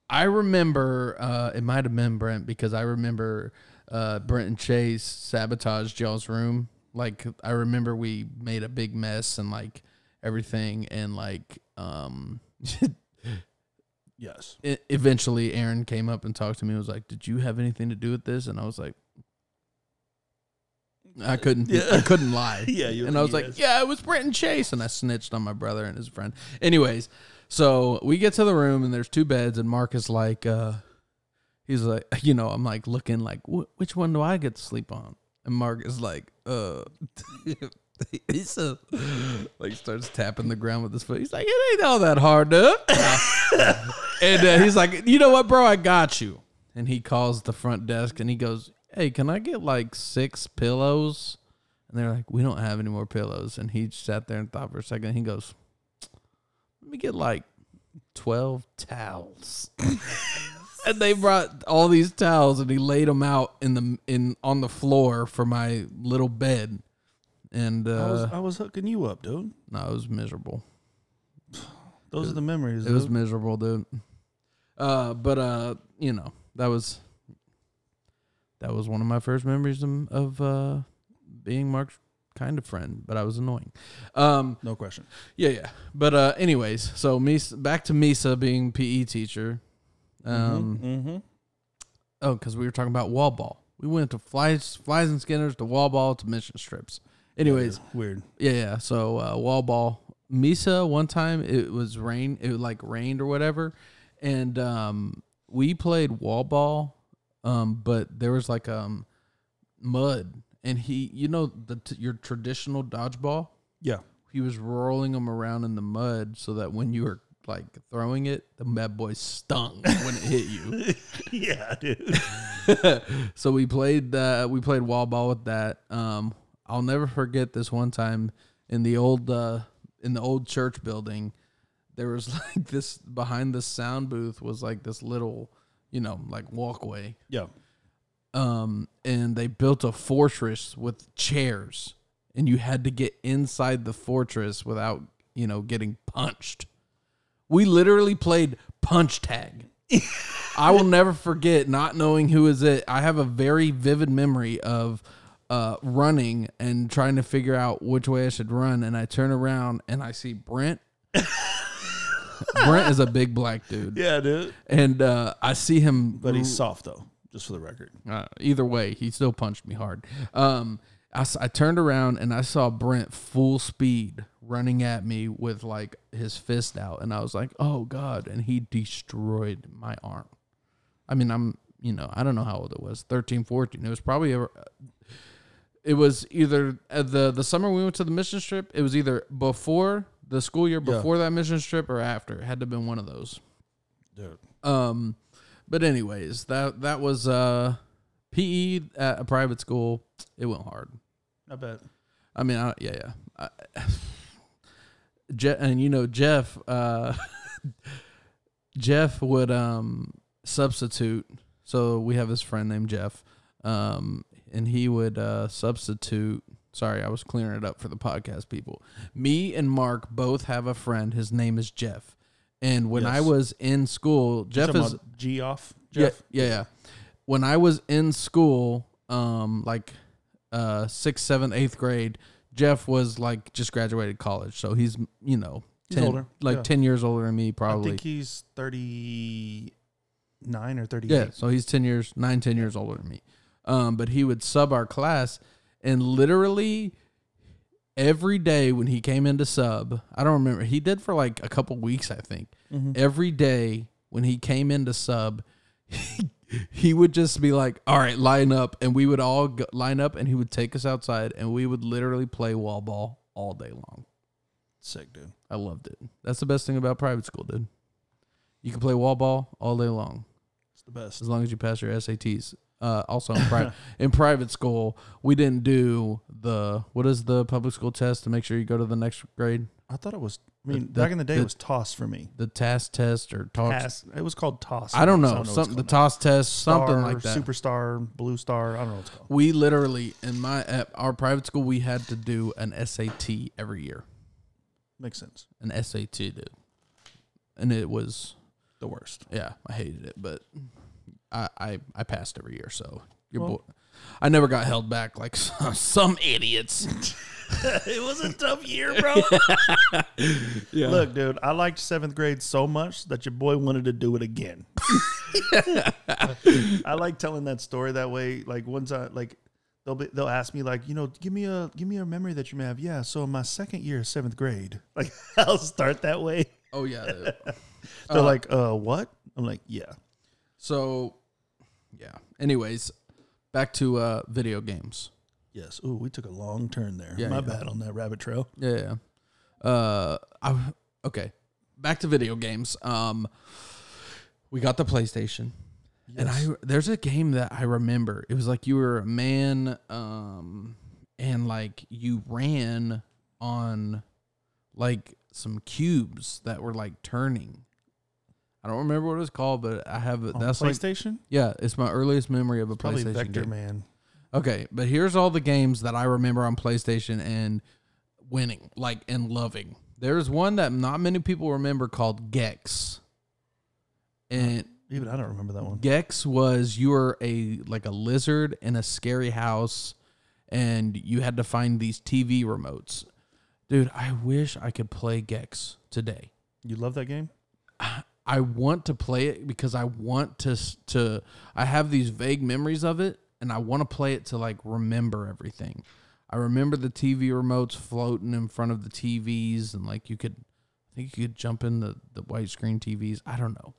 I remember uh, it might have been Brent because I remember uh, Brent and Chase sabotaged y'all's room. Like, I remember we made a big mess and like everything. And like, um, Yes. eventually Aaron came up and talked to me and was like, Did you have anything to do with this? And I was like, I couldn't, Yeah. I couldn't lie. Yeah, you and I was like, yeah, it was Brent and Chase. And I snitched on my brother and his friend. Anyways, so we get to the room and there's two beds. And Mark is like, uh, he's like, you know, I'm like looking like, which one do I get to sleep on? And Mark is like, uh, he's so, like starts tapping the ground with his foot. He's like, it ain't all that hard, dude. and uh, he's like, you know what, bro? I got you. And he calls the front desk and he goes, hey, can I get like six pillows? And they're like, we don't have any more pillows. And he sat there and thought for a second. He goes, let me get like 12 towels. and they brought all these towels and he laid them out in the in on the floor for my little bed. And uh, I was, I was hooking you up, dude. no, it was miserable. Those are the memories. It was miserable, dude. Uh, but uh, you know, that was that was one of my first memories of, of uh being Mark's kind of friend, but I was annoying. Um, no question. yeah, yeah. But uh, anyways, so Misa, back to Misa being PE teacher. Um, mm-hmm. oh, because we were talking about wall ball. We went to flies, flies and skinners to wall ball to mission strips. Anyways, weird. yeah, yeah. So uh, wall ball. Misa one time it was rain. It like rained or whatever, and um, we played wall ball. Um, but there was like um mud, and he, you know, the t- your traditional dodgeball. Yeah. He was rolling them around in the mud so that when you were like throwing it, the bad boy stung when it hit you. yeah, dude. so we played uh, we played wall ball with that. Um, I'll never forget this one time in the old uh, in the old church building. There was like this behind the sound booth was like this little, you know, like walkway. Yeah. Um, and they built a fortress with chairs, and you had to get inside the fortress without, you know, getting punched. We literally played punch tag. I will never forget not knowing who is it. I have a very vivid memory of uh, running and trying to figure out which way I should run, and I turn around and I see Brent. Brent is a big black dude, Yeah, dude. and uh, I see him. But he's soft though, just for the record. Uh, either way, he still punched me hard. Um, I, I turned around and I saw Brent full speed running at me with like his fist out, and I was like, "Oh God!" And he destroyed my arm. I mean, I'm you know I don't know how old it was 13, 14. It was probably a, it was either uh, the the summer we went to the mission trip. It was either before the school year, Yeah. before that mission trip, or after. It had to have been one of those. Dude. Um, but anyways, that that was uh PE at a private school. It went hard. I bet. I mean, I, yeah, yeah. I, Je- and you know Jeff, uh, Jeff would um substitute So we have this friend named Jeff, um, and he would uh, substitute. Sorry, I was clearing it up for the podcast people. Me and Mark both have a friend. His name is Jeff, and when I was in school, Jeff is G off. Jeff. yeah, yeah. When I was in school, um, like uh, sixth, seventh, eighth grade, Jeff was like just graduated college, so he's you know 10, older, like yeah. ten years older than me, probably. I think he's thirty nine or thirty eight. Yeah, so he's ten years, nine, ten years older than me. Um, but he would sub our class, and literally every day when he came into sub, I don't remember. He did for like a couple weeks, I think. Mm-hmm. Every day when he came into sub, he, he would just be like, "All right, line up," and we would all go, line up, and he would take us outside, and we would literally play wall ball all day long. Sick, dude. I loved it. That's the best thing about private school, dude. You can play wall ball all day long It's the best. as long as you pass your SATs. Uh, also in, pri- in private school, we didn't do the what is the public school test to make sure you go to the next grade? I thought it was. I mean, The- back in the day, the- it was TAAS for me. The task test or talk? Pass. It was called TAAS. I don't know what it's something. The called now. TAAS test, something Star, like that. Superstar, Blue Star. I don't know what it's called. We literally in my at our private school we had to do an SAT every year, Makes sense. an SAT, dude, and it was The worst. yeah, I hated it, but I I, I passed every year, so your Well- boy. I never got held back like some, some idiots. it was a tough year, bro. Yeah. Look, dude, I liked seventh grade so much that your boy wanted to do it again. I like telling that story that way. Like once I like they'll be, they'll ask me like, you know, give me a give me a memory that you may have. Yeah, so in my second year, seventh grade, like I'll start that way. Oh yeah. They're Uh, like, uh, what? I'm like, yeah. So. Anyways, back to uh, video games. Yes. Ooh, we took a long turn there. Yeah, My yeah. bad on that rabbit trail. Yeah. yeah. Uh, I okay. Back to video games. Um, we got the PlayStation, and I there's a game that I remember. It was like you were a man, um, and like you ran on like some cubes that were like turning. I don't remember what it was called, but I have That's like PlayStation. yeah, it's my earliest memory of a Probably PlayStation Vector game. Man. Okay, but here's all the games that I remember on PlayStation and winning, like and loving. There's one that not many people remember called Gex. And uh, Even I don't remember that one. Gex was you were a like a lizard in a scary house and you had to find these TV remotes. Dude, I wish I could play Gex today. You love that game? I want to play it because I want to to I have these vague memories of it and I want to play it to like remember everything. I remember the TV remotes floating in front of the TVs and like you could I think you could jump in the the white screen TVs. I don't know.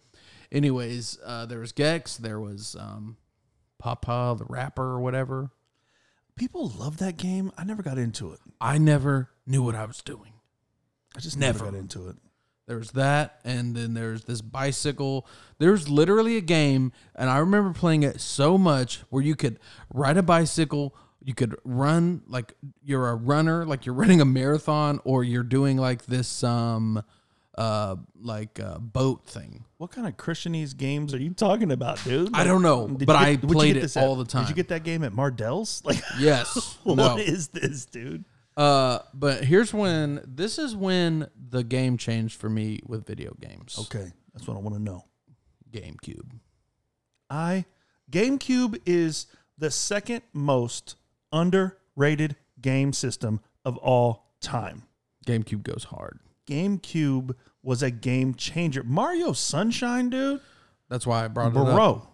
Anyways, uh, there was Gex, there was um PaRappa the Rapper or whatever. People love that game. I never got into it. I never knew what I was doing. I just never, Never. got into it. There's that, and then there's this bicycle. There's literally a game, and I remember playing it so much where you could ride a bicycle, you could run like you're a runner, like you're running a marathon, or you're doing like this um uh like uh, boat thing. What kind of Christianese games are you talking about, dude? I don't know, but you I played it at? all the time. Did you get that game at Mardel's? Like, Yes. what no. is this, dude? Uh, but here's when this is when the game changed for me with video games. Okay, that's what I want to know. GameCube. I GameCube is the second most underrated game system of all time. GameCube goes hard. GameCube was a game changer. Mario Sunshine, dude, That's why I brought it up. bro.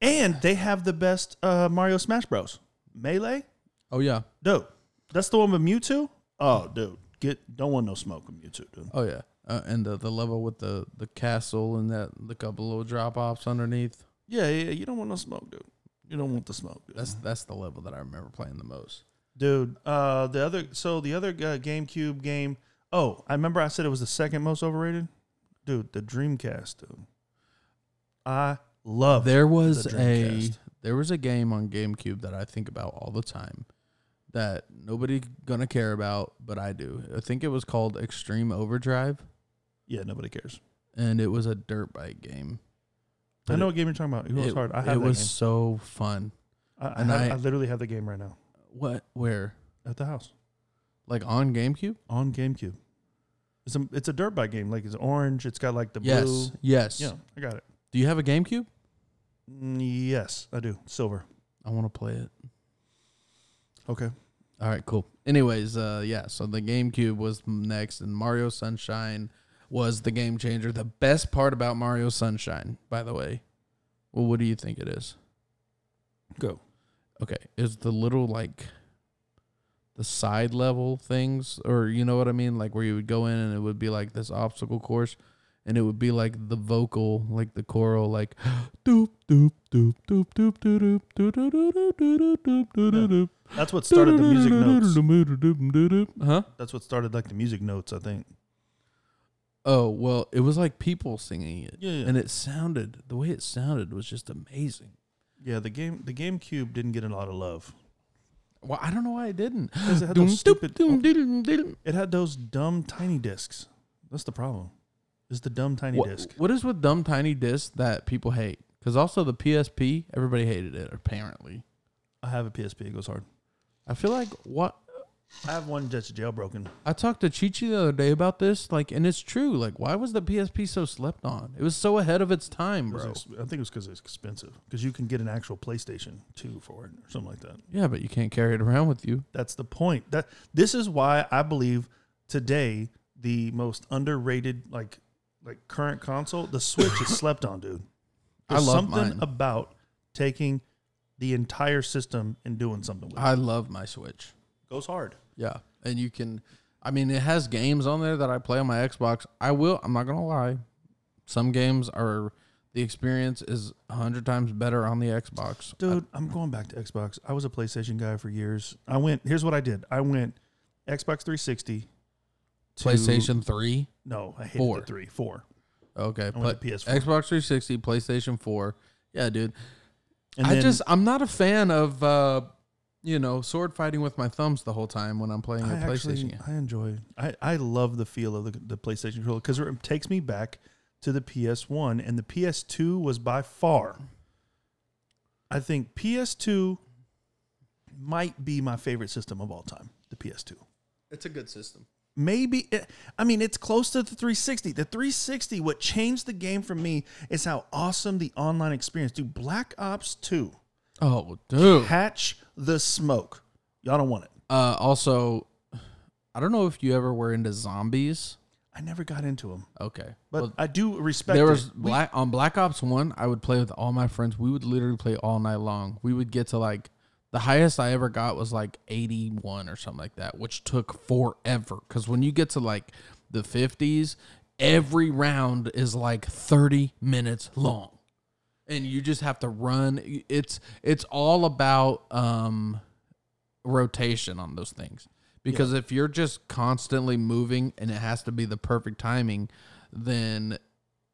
And they have the best uh, Mario Smash Bros. Melee, Oh yeah. dude. That's the one with Mewtwo. Oh, dude, get don't want no smoke with Mewtwo, dude. Oh yeah, uh, and the the level with the the castle and that the couple little drop offs underneath. Yeah, yeah, you don't want no smoke, dude. You don't want the smoke, dude. That's that's the level that I remember playing the most. dude. Uh, the other so the other uh, GameCube game. Oh, I remember I said it was the second most overrated. Dude, the Dreamcast, dude. I love There was the a there was a game on GameCube that I think about all the time that nobody gonna care about, but I do. I think it was called Extreme Overdrive, Yeah, nobody cares. and it was a dirt bike game. I know what game you're talking about. It was hard. I had it that was game. so fun. I, I, and have- I- I literally have the game right now What? Where? at the house Like on GameCube? on GameCube. It's a it's a dirt bike game. Like it's orange. It's got like the yes. blue. Yes. Yeah, I got it. Do you have a GameCube? Mm, yes, I do. Silver. I want to play it. Okay. All right, cool. Anyways, uh, yeah. So the GameCube was next, and Mario Sunshine was the game changer. The best part about Mario Sunshine, by the way, well, what do you think it is? Go. Okay, is the little like the side level things, or you know what I mean, like where you would go in and it would be like this obstacle course, and it would be like the vocal, like the choral, like doop doop doop doop doop doop doop doop doop doop doop. That's what started the music notes. Huh? That's what started like the music notes. I think. Oh well, it was like people singing it, Yeah, yeah. and it sounded the way it sounded was just amazing. Yeah, the game the GameCube didn't get a lot of love Well, I don't know why it didn't. because it had Doom, those stupid. doom, diddle, diddle. It had those dumb tiny discs. That's the problem. Is the dumb tiny What, disc? what is with dumb tiny discs that people hate? Because also the PSP, everybody hated it. Apparently, I have a PSP. It goes hard. I feel like what I have one that's jailbroken. I talked to Chichi the other day about this, like, and it's true. Like, why was the PSP so slept on? It was so ahead of its time, It bro. ex- I think it was because it's expensive. Because you can get an actual PlayStation 2 for it or something like that. Yeah, but you can't carry it around with you. That's the point. That this is why I believe today the most underrated like like current console, the Switch is slept on, dude. I There's love something mine. about taking the entire system and doing something with it. I love my Switch. Goes hard. Yeah, and you can. I mean, it has games on there that I play on my Xbox. I will. I'm not gonna lie. Some games are the experience is a hundred times better on the Xbox. Dude, I'm going back to Xbox. I was a PlayStation guy for years. I went. Here's what I did. I went Xbox 360. To- PlayStation Three. No, I hated Four. the three, four. Okay, I but went to PS4. Xbox 360, PlayStation 4. Yeah, dude. And I then- just I'm not a fan of uh you know sword fighting with my thumbs the whole time when I'm playing a I PlayStation actually game. I enjoy. I I love the feel of the, the PlayStation controller because it takes me back to the PS1 and the PS2 was by far. I think PS2 might be my favorite system of all time. The PS2. It's a good system. Maybe it, I mean it's close to the 360. The 360 what changed the game for me is how awesome the online experience. Dude, Black Ops 2. Oh, dude. Catch the smoke. Y'all don't want it. Uh, also, I don't know if you ever were into zombies. I never got into them, Okay, but Well, I do respect there it. was We- on Black Ops One. I would play with all my friends. We would literally play all night long. We would get to like the highest I ever got was like eighty one or something like that, which took forever. Because when you get to like the fifties, every round is like thirty minutes long, and you just have to run. It's it's all about um rotation on those things. Because if you're just constantly moving and it has to be the perfect timing, then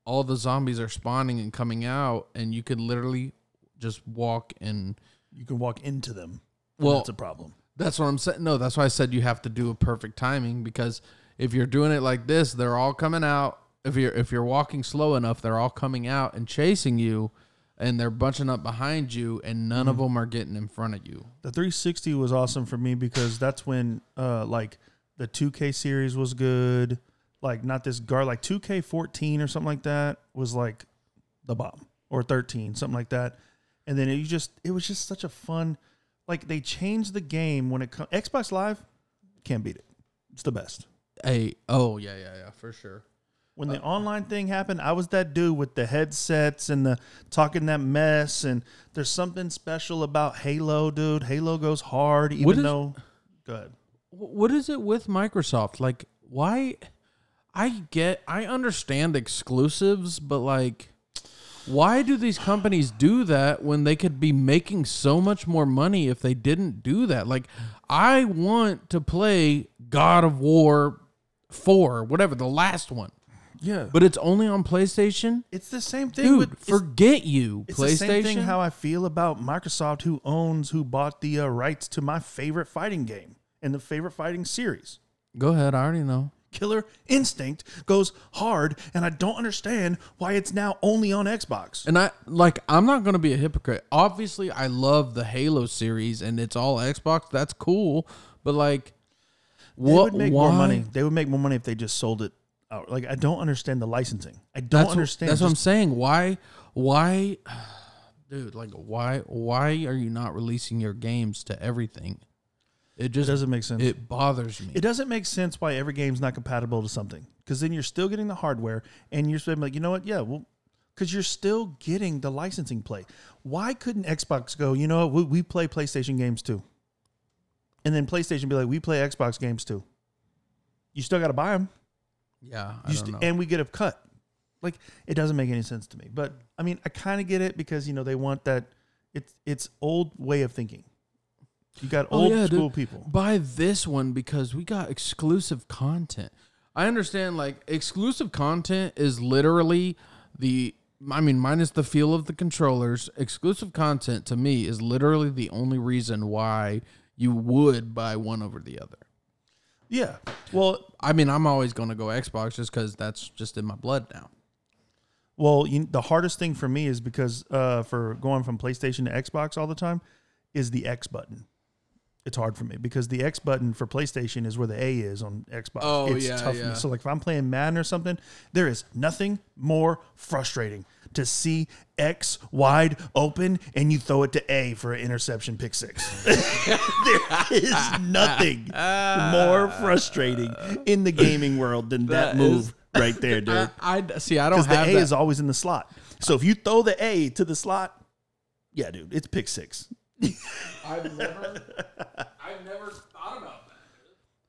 all the zombies are spawning and coming out, and you could literally just walk and. You can walk into them. Well, that's a problem. That's what I'm saying. No, that's why I said you have to do a perfect timing because if you're doing it like this, they're all coming out. If you're if you're walking slow enough, they're all coming out and chasing you, and they're bunching up behind you, and none of them are getting in front of you. The 360 was awesome for me because that's when uh like the 2K series was good. Like not this guard like 2K14 or something like that was like the bomb or 13 something like that. And then it just it was just such a fun like they changed the game when it comes Xbox Live can't beat it. It's the best. Hey, oh yeah, yeah, yeah, for sure. When Uh, the online thing happened, I was that dude with the headsets and the talking that mess. And there's something special about Halo, dude. Halo goes hard, even is- though. Good. What is it with Microsoft? Like, why? I get, I understand exclusives, but like, why do these companies do that when they could be making so much more money if they didn't do that? Like, I want to play God of War 4, whatever, the last one, Yeah, but it's only on PlayStation? it's the same thing. Dude, with, forget you, it's PlayStation. the same thing how I feel about Microsoft, who owns, who bought the uh, rights to my favorite fighting game and the favorite fighting series. Go ahead, I already know. Killer Instinct goes hard, and I don't understand why it's now only on Xbox. And I like I'm not gonna be a hypocrite. Obviously, I love the Halo series and it's all Xbox. That's cool. But like, They what? would make why? more money. They would make more money if they just sold it out. Like I don't understand the licensing. I don't That's what- understand. That's what I'm saying. Why? Why? Dude, like, why? Why are you not releasing your games to everything? It just doesn't make sense. it bothers me. It doesn't make sense why every game's not compatible to something. Because then you're still getting the hardware, and you're still like, you know what? Yeah, well, because you're still getting the licensing play. Why couldn't Xbox go? You know what? We, we play PlayStation games too, and then PlayStation be like, we play Xbox games too. You still got to buy them, yeah, I you don't st- and we get a cut. Like it doesn't make any sense to me. But I mean, I kind of get it because you know they want that. It's it's old way of thinking. You got Oh, old yeah, dude. school people. buy this one because we got exclusive content. I understand like exclusive content is literally the I mean minus the feel of the controllers, exclusive content to me is literally the only reason why you would buy one over the other. Yeah. Well, I mean, I'm always going to go Xbox just cuz that's just in my blood now. Well, you, the hardest thing for me is because uh, for going from PlayStation to Xbox all the time is the X button. It's hard for me because the X button for PlayStation is where the A is on Xbox. Oh, it's yeah, tough yeah. So like if I'm playing Madden or something, there is nothing more frustrating to see X wide open and you throw it to A for an interception pick six. there is nothing more frustrating in the gaming world than that, That move is- right there, dude I, I see I don't because the A that. is always in the slot. So if you throw the A to the slot, yeah, dude, it's pick six. I've never I've never thought about that.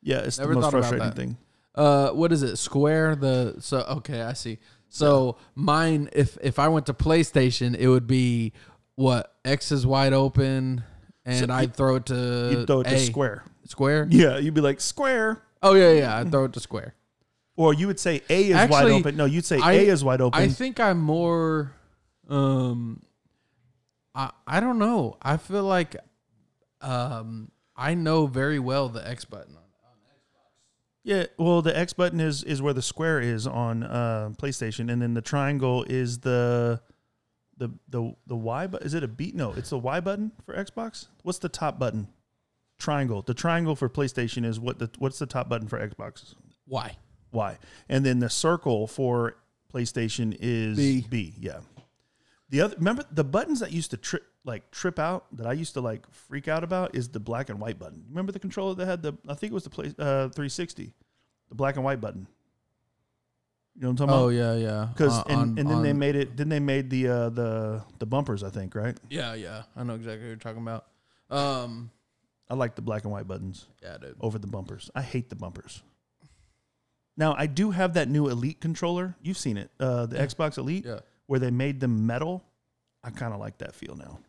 Yeah, it's Never the most thought about frustrating that. thing. Uh, what is it? Square the so okay, I see. So mine, if if I went to PlayStation, it would be what X is wide open, and So I'd throw it to You throw it to A. square. Square. Yeah, you'd be like square, Oh yeah, yeah. I'd throw it to square. or you would say A is wide Actually, open. No, you'd say I- A is wide open. I think I'm more. Um, I I don't know. I feel like, um, I know very well the X button. yeah, well, the X button is is where the square is on uh, PlayStation, and then the triangle is the the the the Y button. Is it a beat? No, it's the Y button for Xbox. What's the top button? Triangle. The triangle for PlayStation is what the what's the top button for Xbox? Y. Y. And then the circle for PlayStation is B. B. Yeah. The other remember the buttons that used to trip like trip out that I used to like freak out about is the black and white button. Remember the controller that had the I think it was the play uh 360, the black and white button. You know what I'm talking about? Oh about? yeah, yeah. Because Uh, and, on- and then they made it. Then they made the uh, the the bumpers. I think right. Yeah, yeah. I know exactly what you're talking about. Um, I like the black and white buttons. yeah, dude. over the bumpers. I hate the bumpers. Now I do have that new Elite controller. You've seen it, uh, the Yeah. Xbox Elite, Yeah. Where they made them metal. I kind of like that feel now.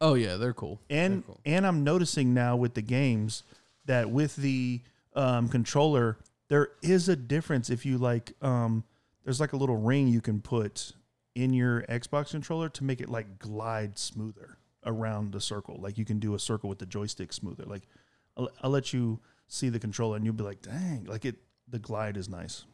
Oh yeah, they're cool. And They're cool. and I'm noticing now with the games that with the um, controller there is a difference if you like. Um, there's like a little ring you can put in your Xbox controller to make it like glide smoother around the circle. Like you can do a circle with the joystick smoother. Like I'll, I'll let you see the controller and you'll be like, dang, like it. The glide is nice.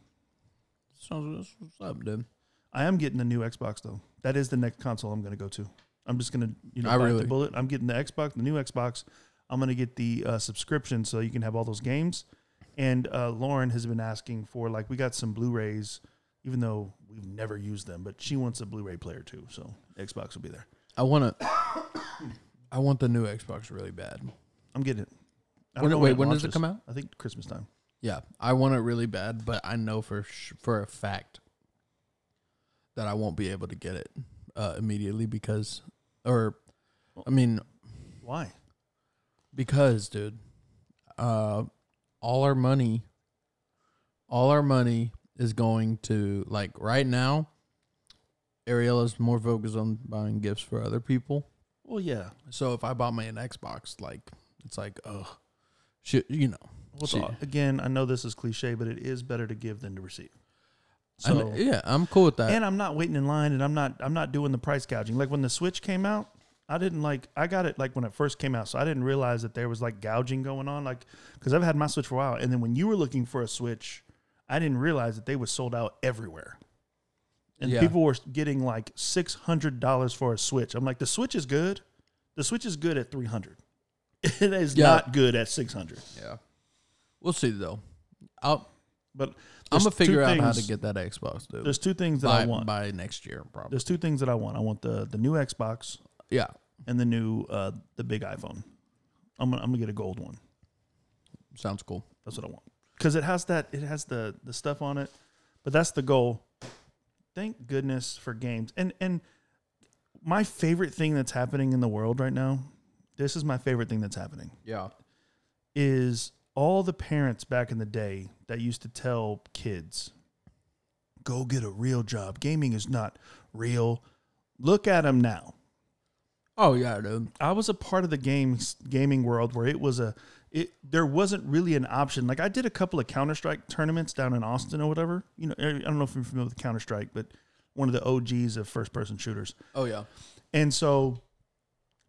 Sounds what's up, dude. I am getting the new Xbox though. That is the next console I'm going to go to. I'm just going to you know I bite really- the bullet. I'm getting the Xbox, the new Xbox. I'm going to get the uh, subscription so you can have all those games. And uh, Lauren has been asking for like we got some Blu-rays, even though we've never used them, but she wants a Blu-ray player too. So Xbox will be there. I want to. I want the new Xbox really bad. I'm getting it. I don't When, know wait, when does it launches. come out? I think Christmas time. Yeah, I want it really bad, but I know for sh- for a fact that I won't be able to get it uh, immediately because, or, I mean, Why? because, dude, uh, all our money, all our money is going to like right now. Ariella's more focused on buying gifts for other people. Well, yeah. So if I bought me an Xbox, like it's like, oh, shit, you know. Well, again, I know this is cliche, but it is better to give than to receive. So yeah, I'm cool with that. and I'm not waiting in line, and I'm not I'm not doing the price gouging. Like when the Switch came out, I didn't like I got it like when it first came out, so I didn't realize that there was like gouging going on. Like because I've had my Switch for a while, and then when you were looking for a Switch, I didn't realize that they were sold out everywhere. And Yeah. people were getting like six hundred dollars for a Switch. I'm like, the Switch is good. The Switch is good at three hundred. It is Yeah. not good at six hundred. Yeah. We'll see though. I'll But I'm gonna figure out how to get that Xbox dude. There's two things that by, I want. by next year, probably. There's two things that I want. I want the the new Xbox Yeah. and the new uh the big iPhone. I'm gonna I'm gonna get a gold one. Sounds cool. That's what I want because it has that it has the the stuff on it. But that's the goal. Thank goodness for games and and my favorite thing that's happening in the world right now. This is my favorite thing that's happening Yeah. is all the parents back in the day that used to tell kids, "Go get a real job. Gaming is not real." Look at them now. Oh yeah, dude. I was a part of the games gaming world where it was a it there wasn't really an option. Like I did a couple of Counter Strike tournaments down in Austin or whatever. You know, I don't know if you're familiar with Counter Strike, but one of the OGs of first person shooters. Oh yeah. And so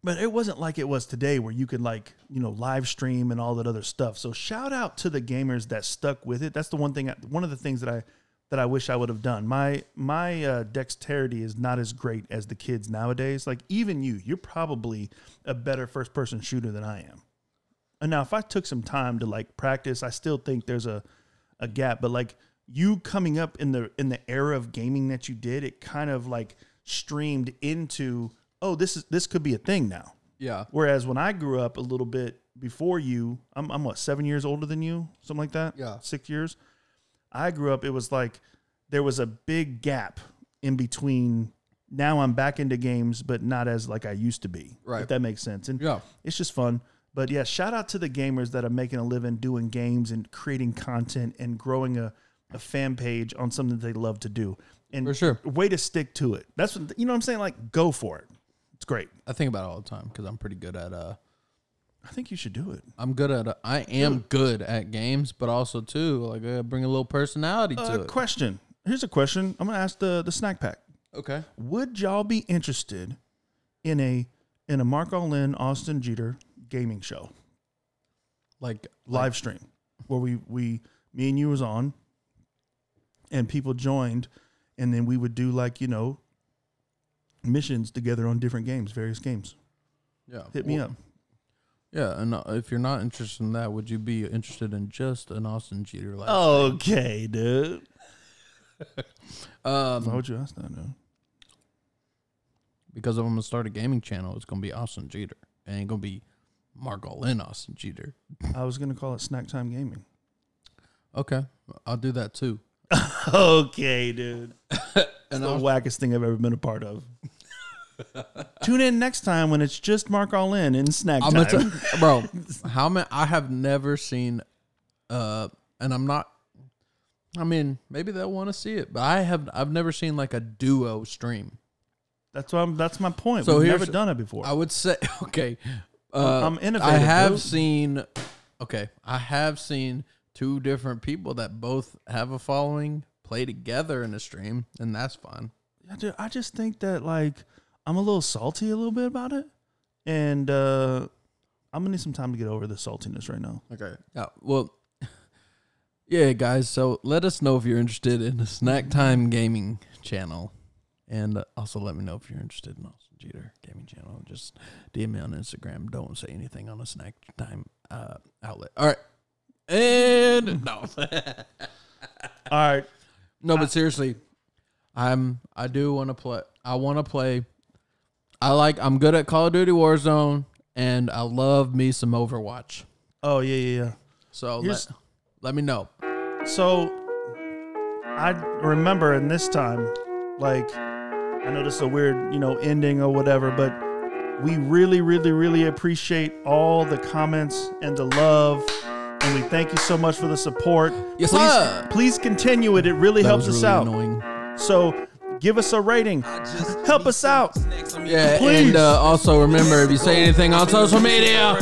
but it wasn't like it was today where you could like, you know, live stream and all that other stuff. So shout out to the gamers that stuck with it. That's the one thing one of the things that I that I wish I would have done. My my uh, dexterity is not as great as the kids nowadays. Like even you, you're probably a better first person shooter than I am. And now if I took some time to like practice, I still think there's a a gap, but like you coming up in the in the era of gaming that you did, it kind of like streamed into oh, this is this could be a thing now. Yeah. Whereas when I grew up a little bit before you, I'm, I'm what seven years older than you, something like that. Yeah. six years. I grew up. It was like there was a big gap in between. Now I'm back into games, but not as like I used to be. Right. If that makes sense. And Yeah. it's just fun. But yeah, shout out to the gamers that are making a living doing games and creating content and growing a, a fan page on something they love to do. And For sure. way to stick to it. That's what you know what I'm saying? Like go for it. It's great. I think about it all the time because I'm pretty good at uh I think you should do it. I'm good at uh, I am good at games, but also too like I bring a little personality to Uh, it. question. Here's a question. I'm gonna ask the the snack pack. Okay. Would y'all be interested in a in a Mark Allin Austin Jeter gaming show Like live stream where we we me and you was on and people joined and then we would do like you know missions together on different games, various games. yeah. Hit me Well, up. Yeah, and uh, if you're not interested in that, would you be interested in just an Austin Jeter live? Okay, dude. um, Why would you ask that? Dude? because if I'm gonna start a gaming channel, it's gonna be Austin Jeter. It ain't gonna be Mark Allin Austin Jeter. I was gonna call it Snack Time Gaming. Okay, I'll do that too. okay, dude. And the wackest thing I've ever been a part of. Tune in next time when it's just Mark All In in snack I'm time. gonna t- bro. How many? I have never seen, uh, and I'm not. I mean, maybe they'll want to see it, but I have. I've never seen like a duo stream. that's why I'm, that's my point. So We've here's- never done it before. I would say okay. Uh, I'm innovative. I have dude. seen. Okay, I have seen two different people that both have a following play together in a stream, and that's fun. I just think that like I'm a little salty a little bit about it, and uh, I'm gonna need some time to get over the saltiness right now. Okay. Yeah. Well. Yeah, guys. So let us know if you're interested in the Snack Time Gaming channel, and uh, also let me know if you're interested in Austin Jeter Gaming channel. Just DM me on Instagram. Don't say anything on the Snack Time uh, outlet. All right. And no, All right, no, but seriously, I'm I do want to play. I want to play. I like. I'm good at Call of Duty Warzone, and I love me some Overwatch. oh yeah, yeah, yeah. So let, Here's- let me know. So I remember in this time, like I know this is a weird, you know, ending or whatever, but we really, really, really appreciate all the comments and the love. And we thank you so much for the support. Yes, please, sir. please continue it. It really That helps us really out. Annoying. So give us a rating. Help us out. Yeah, Please. and uh, also remember if you say anything on social media,